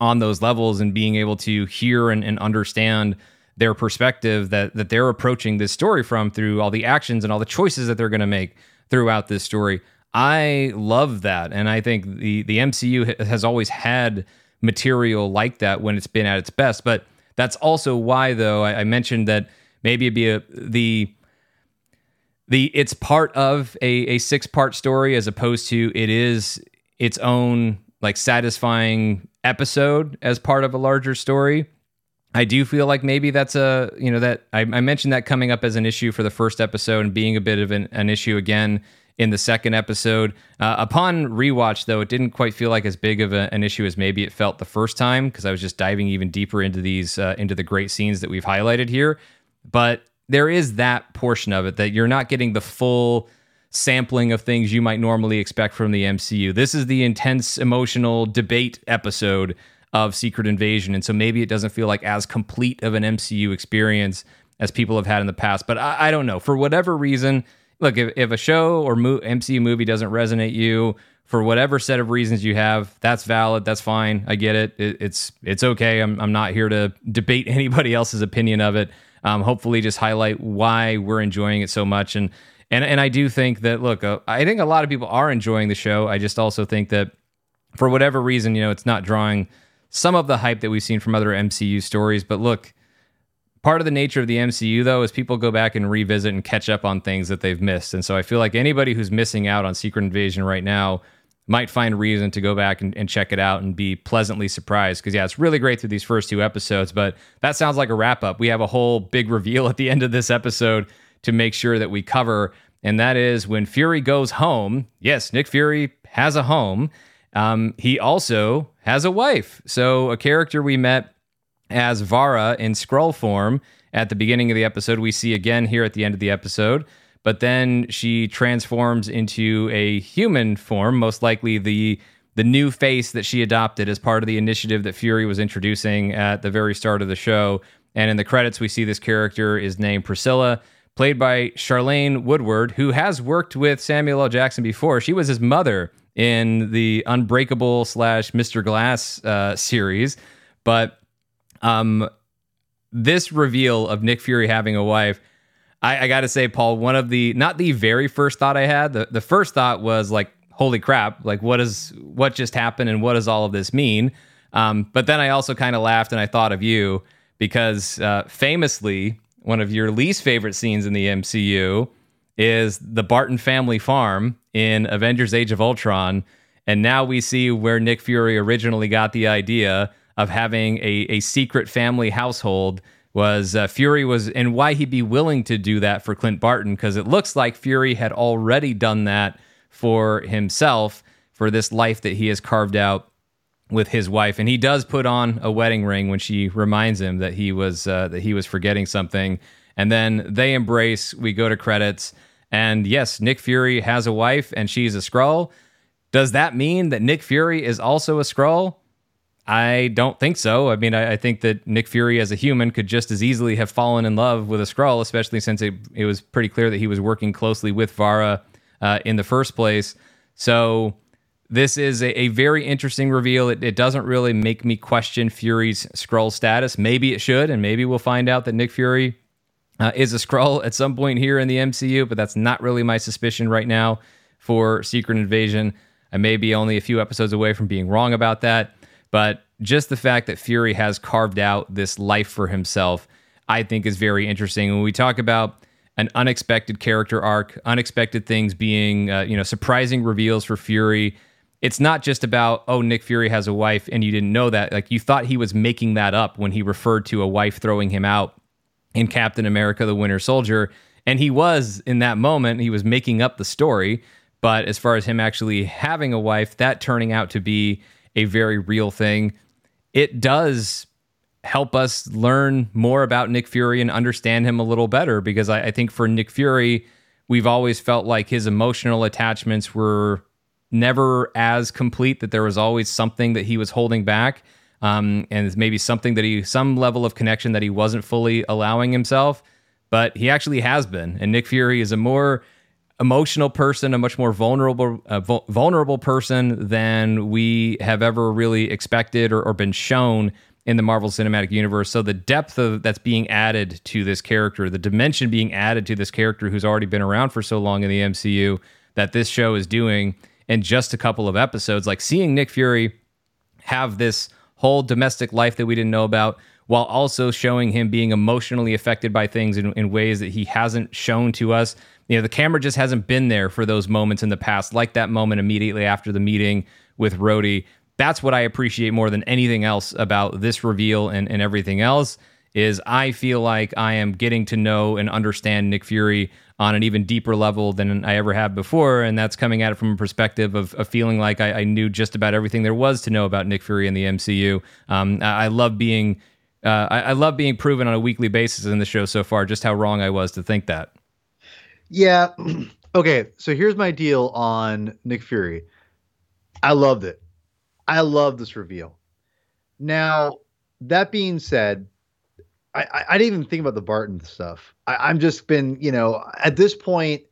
on those levels and being able to hear and, and understand their perspective that that they're approaching this story from through all the actions and all the choices that they're going to make throughout this story. I love that, and I think the the MCU has always had material like that when it's been at its best. But that's also why, though, I, I mentioned that maybe it'd be a, the the it's part of a, a six part story as opposed to it is its own like satisfying episode as part of a larger story. I do feel like maybe that's a you know that I, I mentioned that coming up as an issue for the first episode and being a bit of an, an issue again in the second episode. Uh, upon rewatch, though, it didn't quite feel like as big of a, an issue as maybe it felt the first time because I was just diving even deeper into these uh, into the great scenes that we've highlighted here. But there is that portion of it that you're not getting the full sampling of things you might normally expect from the MCU. This is the intense emotional debate episode of Secret Invasion. And so maybe it doesn't feel like as complete of an MCU experience as people have had in the past. But I, I don't know. For whatever reason, look, if, if a show or mo- MCU movie doesn't resonate you for whatever set of reasons you have, that's valid. That's fine. I get it. it it's it's okay. I'm, I'm not here to debate anybody else's opinion of it um, hopefully just highlight why we're enjoying it so much. And and and I do think that look, uh, I think a lot of people are enjoying the show. I just also think that for whatever reason, you know, it's not drawing some of the hype that we've seen from other MCU stories. But look, part of the nature of the MCU though is people go back and revisit and catch up on things that they've missed. And so I feel like anybody who's missing out on Secret Invasion right now might find reason to go back and, and check it out and be pleasantly surprised. Because, yeah, it's really great through these first two episodes, but that sounds like a wrap up. We have a whole big reveal at the end of this episode to make sure that we cover. And that is when Fury goes home. Yes, Nick Fury has a home. Um, he also has a wife. So, a character we met as Varra in Skrull form at the beginning of the episode, we see again here at the end of the episode but then she transforms into a human form, most likely the the new face that she adopted as part of the initiative that Fury was introducing at the very start of the show. And in the credits, we see this character is named Priscilla, played by Charlayne Woodard, who has worked with Samuel L. Jackson before. She was his mother in the Unbreakable slash Mr. Glass uh, series. But um, this reveal of Nick Fury having a wife I, I got to say, Paul, one of the not the very first thought I had. The the first thought was like, "Holy crap! Like, what is what just happened, and what does all of this mean?" Um, but then I also kind of laughed and I thought of you because uh, famously, one of your least favorite scenes in the MCU is the Barton family farm in Avengers: Age of Ultron, and now we see where Nick Fury originally got the idea of having a, a secret family household was uh, Fury was and why he'd be willing to do that for Clint Barton because it looks like Fury had already done that for himself for this life that he has carved out with his wife. And he does put on a wedding ring when she reminds him that he was uh, that he was forgetting something. And then they embrace we go to credits and yes Nick Fury has a wife and she's a Skrull. Does that mean that Nick Fury is also a Skrull I don't think so. I mean, I, I, think that Nick Fury as a human could just as easily have fallen in love with a Skrull, especially since it, it was pretty clear that he was working closely with Varra uh, in the first place. So this is a, a very interesting reveal. It, it, doesn't really make me question Fury's Skrull status. Maybe it should, and maybe we'll find out that Nick Fury uh, is a Skrull at some point here in the MCU, but that's not really my suspicion right now for Secret Invasion. I may be only a few episodes away from being wrong about that, but just the fact that Fury has carved out this life for himself, I think is very interesting. When we talk about an unexpected character arc, unexpected things being, uh, you know, surprising reveals for Fury. It's not just about, oh, Nick Fury has a wife and you didn't know that. Like you thought he was making that up when he referred to a wife throwing him out in Captain America the Winter Soldier. And he was in that moment, he was making up the story. But as far as him actually having a wife, that turning out to be a very real thing, it does help us learn more about Nick Fury and understand him a little better because I, I, think for Nick Fury, we've always felt like his emotional attachments were never as complete, that there was always something that he was holding back. Um, and maybe something that he, some level of connection that he wasn't fully allowing himself, but he actually has been. And Nick Fury is a more emotional person, a much more vulnerable, uh, vulnerable person than we have ever really expected or, or been shown in the Marvel Cinematic Universe. So the depth of that's being added to this character, the dimension being added to this character who's already been around for so long in the MCU that this show is doing in just a couple of episodes, like seeing Nick Fury have this whole domestic life that we didn't know about while also showing him being emotionally affected by things in, in ways that he hasn't shown to us. You know, the camera just hasn't been there for those moments in the past, like that moment immediately after the meeting with Rhodey that's what I appreciate more than anything else about this reveal and, and everything else is I feel like I am getting to know and understand Nick Fury on an even deeper level than I ever have before. And that's coming at it from a perspective of, of feeling like I, I, knew just about everything there was to know about Nick Fury in the MCU. Um, I, I, love being uh, I, I love being proven on a weekly basis in the show so far just how wrong I was to think that. Yeah. okay. So here's my deal on Nick Fury. I loved it. I love this reveal. Now, that being said, I, I, I didn't even think about the Barton stuff. I, I'm just been, you know, at this point,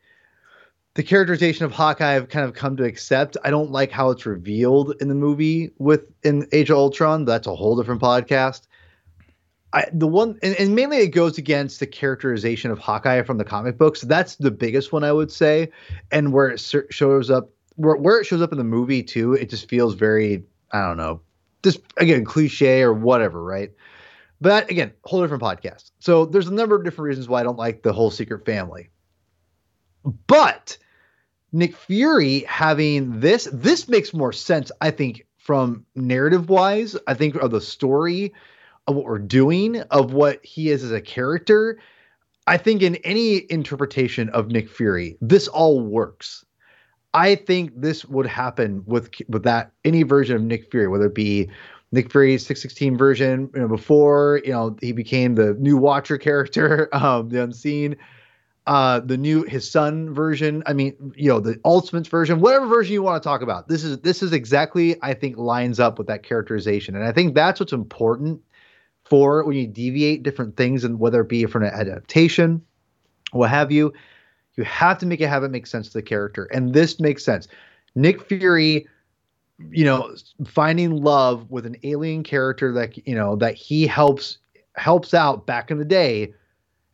the characterization of Hawkeye I've kind of come to accept. I don't like how it's revealed in the movie with in Age of Ultron. That's a whole different podcast. I, the one and, and, mainly it goes against the characterization of Hawkeye from the comic books. That's the biggest one I would say, and where it shows up where, where it shows up in the movie too, it just feels very I don't know, just again cliche or whatever, right? But again, whole different podcast. So there's a number of different reasons why I don't like the whole secret family. But Nick Fury having this, this makes more sense, I think, from narrative wise. I think of the story of what we're doing, of what he is as a character. I think in any interpretation of Nick Fury, this all works. I think this would happen with with that any version of Nick Fury, whether it be Nick Fury's 616 version, you know, before you know he became the new Watcher character, um, the Unseen, uh, the new his son version. I mean, you know, the Ultimates version, whatever version you want to talk about. This is this is exactly I think lines up with that characterization, and I think that's what's important for when you deviate different things, and whether it be for an adaptation, what have you you have to make it have it make sense to the character. And this makes sense. Nick Fury, you know, finding love with an alien character that you know that he helps helps out back in the day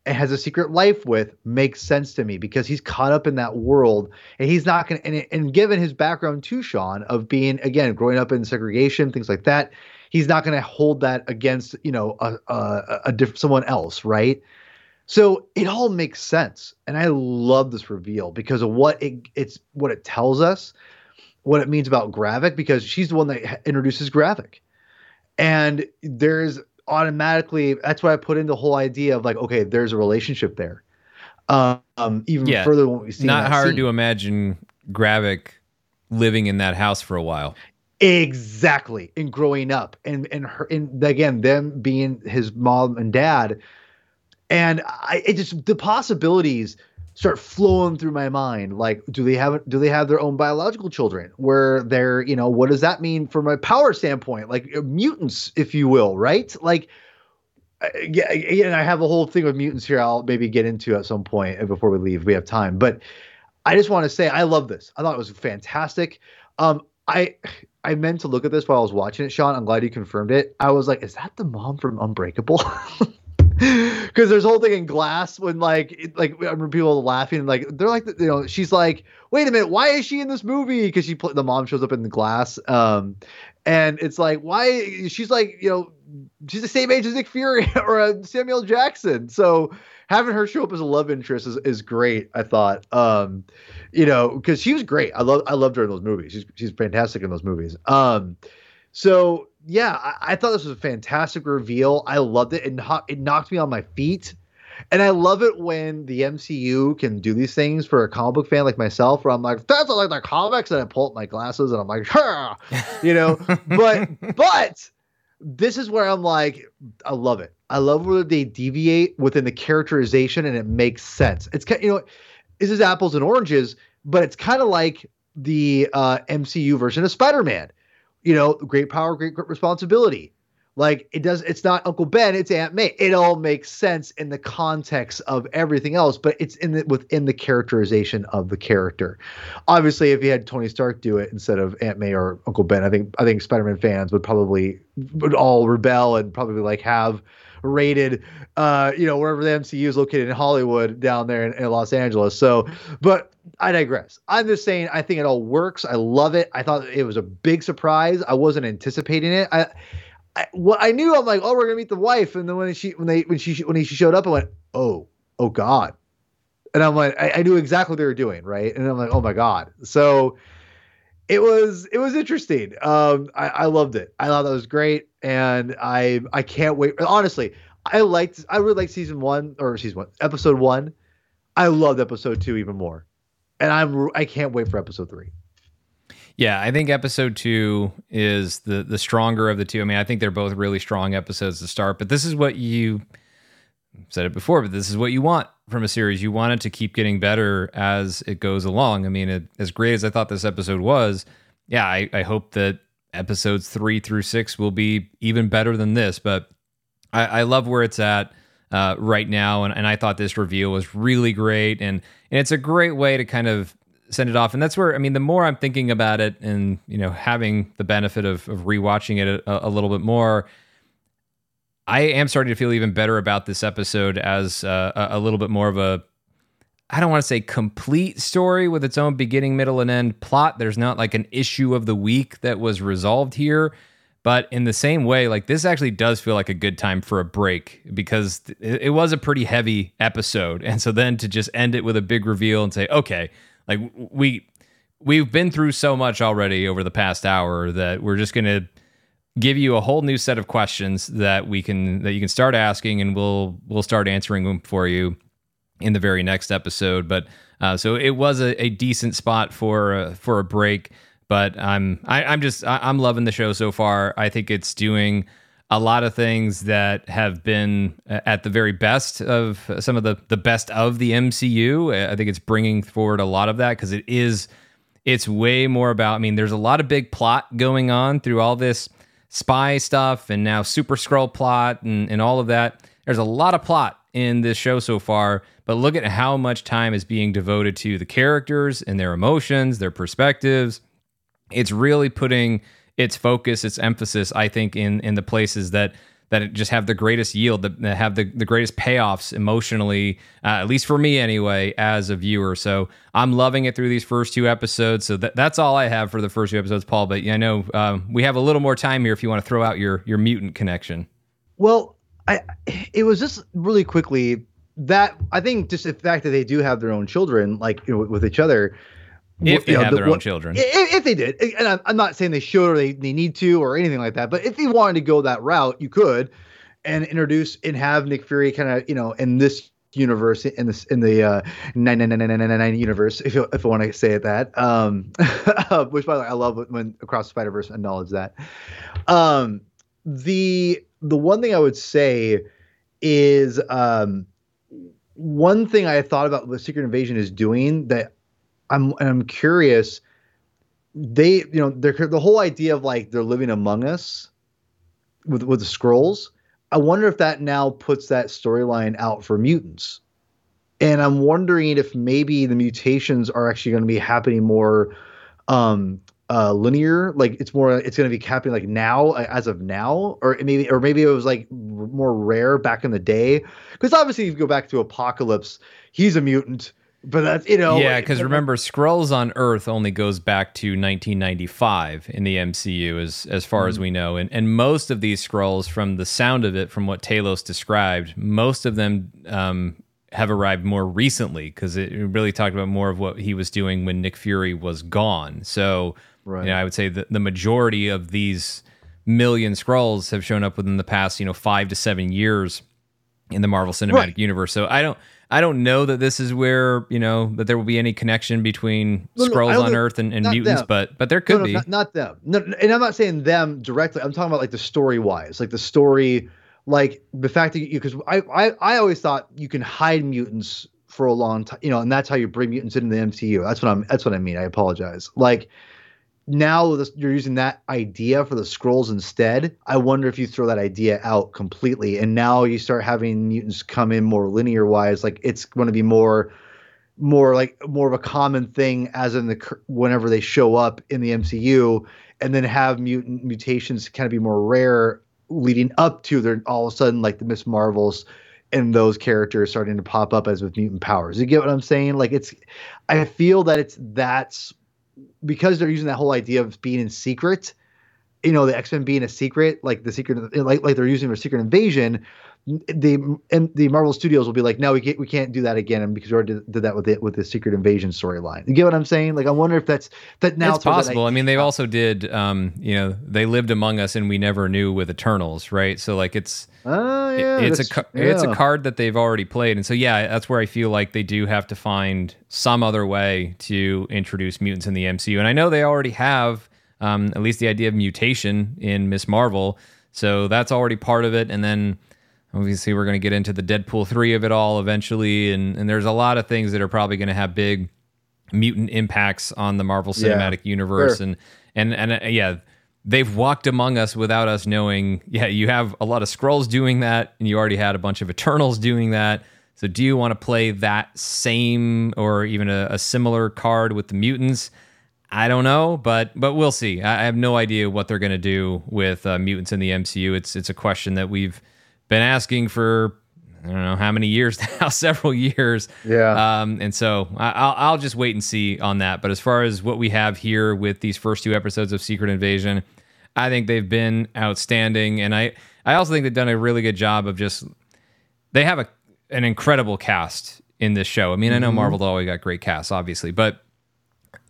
and has a secret life with makes sense to me because he's caught up in that world and he's not going to and, and given his background to Sean of being again growing up in segregation things like that he's not going to hold that against you know a a, a diff- someone else right so it all makes sense, and I love this reveal because of what it it's what it tells us, what it means about Gravik because she's the one that introduces Gravik, and there's automatically that's why I put in the whole idea of like okay, there's a relationship there. Um, even yeah, further than what we see. Not hard scene. to imagine Gravik living in that house for a while. Exactly, and growing up, and and her, and again, them being his mom and dad. And I it just the possibilities start flowing through my mind. Like do they have do they have their own biological children? Where they're you know what does that mean from a power standpoint? Like uh, mutants if you will right? Like uh, yeah and i have a whole thing with mutants here. I'll maybe get into at some point before we leave. We have time. But i just want to say i love this. I thought it was fantastic. Um i i meant to look at this while i was watching it sean. I'm glad you confirmed it. I was like is that the mom from unbreakable? Because there's a whole thing in glass when like it, like I remember people laughing like they're like you know she's like wait a minute why is she in this movie? Because she put the mom shows up in the glass um and it's like why? She's like you know she's the same age as Nick Fury or uh, Samuel Jackson so having her show up as a love interest is, is great I thought um you know because she was great I love I loved her in those movies she's she's fantastic in those movies um so yeah, I, I, thought this was a fantastic reveal. I loved it. It, no- it knocked me on my feet. And I love it when the MCU can do these things for a comic book fan like myself, where I'm like, that's like the comics, and I pull up my glasses and I'm like, you know. but but this is where I'm like, I love it. I love where they deviate within the characterization and it makes sense. It's kind, you know, this is apples and oranges, but it's kind of like the uh, MCU version of Spider-Man you know, great power, great, great responsibility. Like it does, it's not Uncle Ben, it's Aunt May. It all makes sense in the context of everything else, but it's in the within the characterization of the character. Obviously, if you had Tony Stark do it instead of Aunt May or Uncle Ben, I think I think Spider-Man fans would probably would all rebel and probably like have rated uh you know wherever the MCU is located in Hollywood down there in, in Los Angeles. So, but I digress. I'm just saying I think it all works. I love it. I thought it was a big surprise. I wasn't anticipating it. I, I well, I knew I'm like, oh, we're gonna meet the wife, and then when she when they when she when she showed up, I went, oh, oh God, and I'm like, I, I knew exactly what they were doing, right? And I'm like, oh my God. So it was it was interesting. Um, I, I loved it. I thought that was great, and I I can't wait. Honestly, I liked I really liked season one or season one episode one. I loved episode two even more and I'm I can't wait for episode three. Yeah, I think episode two is the the stronger of the two. I mean, I think they're both really strong episodes to start, but this is what you said it before, but this is what you want from a series. You want it to keep getting better as it goes along. I mean, it, as great as I thought this episode was, yeah, I, I hope that episodes three through six will be even better than this. But I, I love where it's at uh, right now, and, and I thought this reveal was really great, and and it's a great way to kind of send it off. And that's where I mean, the more I'm thinking about it, and you know, having the benefit of of rewatching it a, a little bit more. I am starting to feel even better about this episode as uh, a, a little bit more of a I don't want to say complete story with its own beginning, middle, and end plot. There's not like an issue of the week that was resolved here. But in the same way, like this actually does feel like a good time for a break because it, was a pretty heavy episode. And so then to just end it with a big reveal and say, okay, like we we've been through so much already over the past hour that we're just gonna give you a whole new set of questions that we can that you can start asking and we'll we'll start answering them for you in the very next episode. But uh, so it was a, a decent spot for uh, for a break but I'm I, am i am just I, I'm loving the show so far. I think it's doing a lot of things that have been uh, at the very best of uh, some of the the best of the MCU. I think it's bringing forward a lot of that because it is it's way more about. I mean, there's a lot of big plot going on through all this spy stuff and now Super Skrull plot and and all of that. There's a lot of plot in this show so far, but look at how much time is being devoted to the characters and their emotions, their perspectives it's really putting its focus, its emphasis, I think, in in the places that that just have the greatest yield, that have the, the greatest payoffs emotionally, uh, at least for me anyway, as a viewer. So I'm loving it through these first two episodes. So that, that's all I have for the first two episodes, Paul. But I know um, we have a little more time here if you want to throw out your your mutant connection. Well, I it was just really quickly that I think just the fact that they do have their own children, like you know, with each other if they you know, have the, their own children. If, if, they did, and I'm not saying they should or they, they need to or anything like that, but if they wanted to go that route, you could, and introduce and have Nick Fury kind of you know in this universe in this in the uh, nine nine nine nine nine nine universe, if you, if I want to say it that, um, which by the way I love when Across the Spider Verse acknowledge that. Um, the the one thing I would say is um, one thing I thought about what Secret Invasion is doing that I'm I'm curious. They, you know, the whole idea of like they're living among us with with the Skrulls. I wonder if that now puts that storyline out for mutants. And I'm wondering if maybe the mutations are actually going to be happening more um, uh linear like it's more it's going to be happening like now as of now or maybe or maybe it was like more rare back in the day because obviously if you go back to apocalypse he's a mutant but that's you know yeah because remember Skrulls on earth only goes back to 1995 in the mcu as as far mm-hmm. as we know and and most of these Skrulls from the sound of it from what talos described most of them um have arrived more recently because it really talked about more of what he was doing when Nick Fury was gone. So, right. you know, I would say that the majority of these million Skrulls have shown up within the past, you know, five to seven years in the Marvel Cinematic right. Universe. So I don't. I don't know that this is where you know that there will be any connection between no, Skrulls no, on Earth and, and mutants, them. but but there could no, be. Not, not, them. And I'm not saying them directly. I'm talking about like the story wise, like the story like the fact that you because I, I I always thought you can hide mutants for a long time, you know, and that's how you bring mutants into the MCU. That's what I'm. That's what I mean. I apologize. Like now you're using that idea for the Skrulls instead. I wonder if you throw that idea out completely, and now you start having mutants come in more linear wise. Like it's going to be more, more like more of a common thing as in the whenever they show up in the MCU, and then have mutant mutations kind of be more rare leading up to their all of a sudden like the Ms. Marvels and those characters starting to pop up as with mutant powers. You get what I'm saying? Like it's I feel that it's that's because they're using that whole idea of being in secret, you know, the X-Men being a secret, like the secret like like they're using for secret invasion, the and the Marvel Studios will be like, no, we can't we can't do that again, and because we already did, did that with it with the Secret Invasion storyline. You get what I'm saying? Like, I wonder if that's that now. It's possible. I mean, they also did. Um, you know, they lived among us, and we never knew with Eternals, right? So like, it's. Uh, yeah, it's a yeah. it's a card that they've already played, and so yeah, that's where I feel like they do have to find some other way to introduce mutants in the MCU, and I know they already have um, at least the idea of mutation in Ms. Marvel, so that's already part of it, and then Obviously, we're going to get into the Deadpool 3 of it all eventually. And, and there's a lot of things that are probably going to have big mutant impacts on the Marvel Cinematic yeah, Universe. Sure. And, and, and uh, yeah, they've walked among us without us knowing. Yeah, you have a lot of Skrulls doing that, and you already had a bunch of Eternals doing that. So, do you want to play that same or even a, a similar card with the mutants? I don't know, but but we'll see. I, I have no idea what they're going to do with uh, mutants in the MCU. It's it's a question that we've been asking for I don't know how many years now, several years. Yeah. Um, and so I, will I'll just wait and see on that. But as far as what we have here with these first two episodes of Secret Invasion, I think they've been outstanding, and I I also think they've done a really good job of just they have a an incredible cast in this show. I mean, mm-hmm. I know mm-hmm. Marvel's always got great casts, obviously, but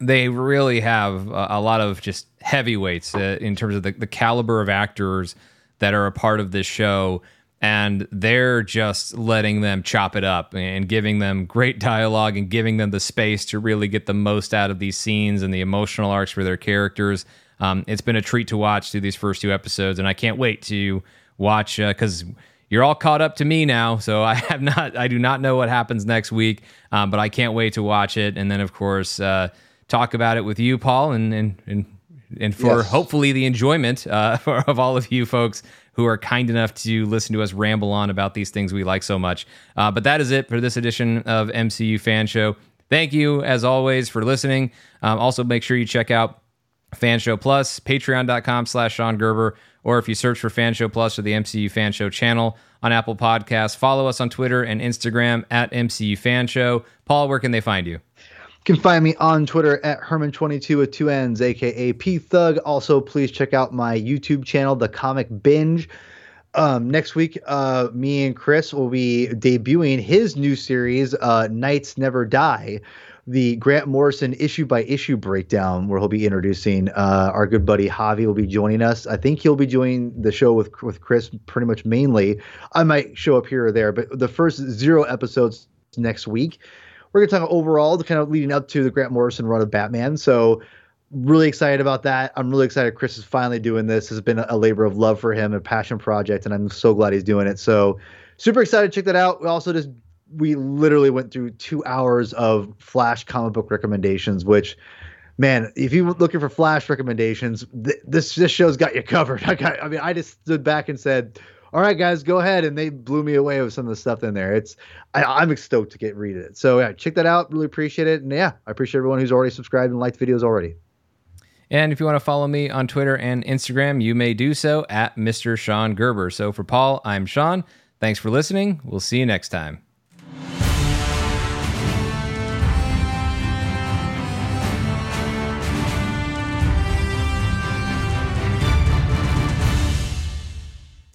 they really have a, a lot of just heavyweights uh, in terms of the, the caliber of actors that are a part of this show and they're just letting them chop it up and giving them great dialogue and giving them the space to really get the most out of these scenes and the emotional arcs for their characters. Um, it's been a treat to watch through these first two episodes, and I can't wait to watch because. Uh, you're all caught up to me now, so I have not. I do not know what happens next week, um, but I can't wait to watch it, and then of course uh, talk about it with you, Paul, and and and, and for yes. hopefully the enjoyment uh, of all of you folks who are kind enough to listen to us ramble on about these things we like so much. Uh, but that is it for this edition of MCU Fan Show. Thank you, as always, for listening. Um, also, make sure you check out Fan Show Plus, patreon.com slash Sean Gerber, or if you search for Fan Show Plus or the MCU Fan Show channel on Apple Podcasts, follow us on Twitter and Instagram at MCU Fan Show. Paul, where can they find you? You can find me on Twitter at Hermann22 with two N's, aka P Thug. Also, please check out my YouTube channel, The Comic Binge. Um, next week, uh, me and Chris will be debuting his new series, uh, Knights Never Die, the Grant Morrison issue by issue breakdown, where he'll be introducing uh, our good buddy Javi will be joining us. I think he'll be doing the show with with Chris pretty much mainly. I might show up here or there, but the first zero episodes next week we're going to talk overall, the kind of leading up to the Grant Morrison run of Batman. So really excited about that. I'm really excited Chris is finally doing this. This has been a labor of love for him, a passion project, and I'm so glad he's doing it. So super excited to check that out. We also just we literally went through two hours of Flash comic book recommendations, which man, if you're looking for Flash recommendations, th- this this show's got you covered. I, got, I mean, I just stood back and said, all right, guys, go ahead. And they blew me away with some of the stuff in there. It's I, am stoked to get read it. So yeah, check that out. Really appreciate it. And yeah, I appreciate everyone who's already subscribed and liked videos already. And if you want to follow me on Twitter and Instagram, you may do so at Mr. Sean Gerber. So for Paul, I'm Sean. Thanks for listening. We'll see you next time.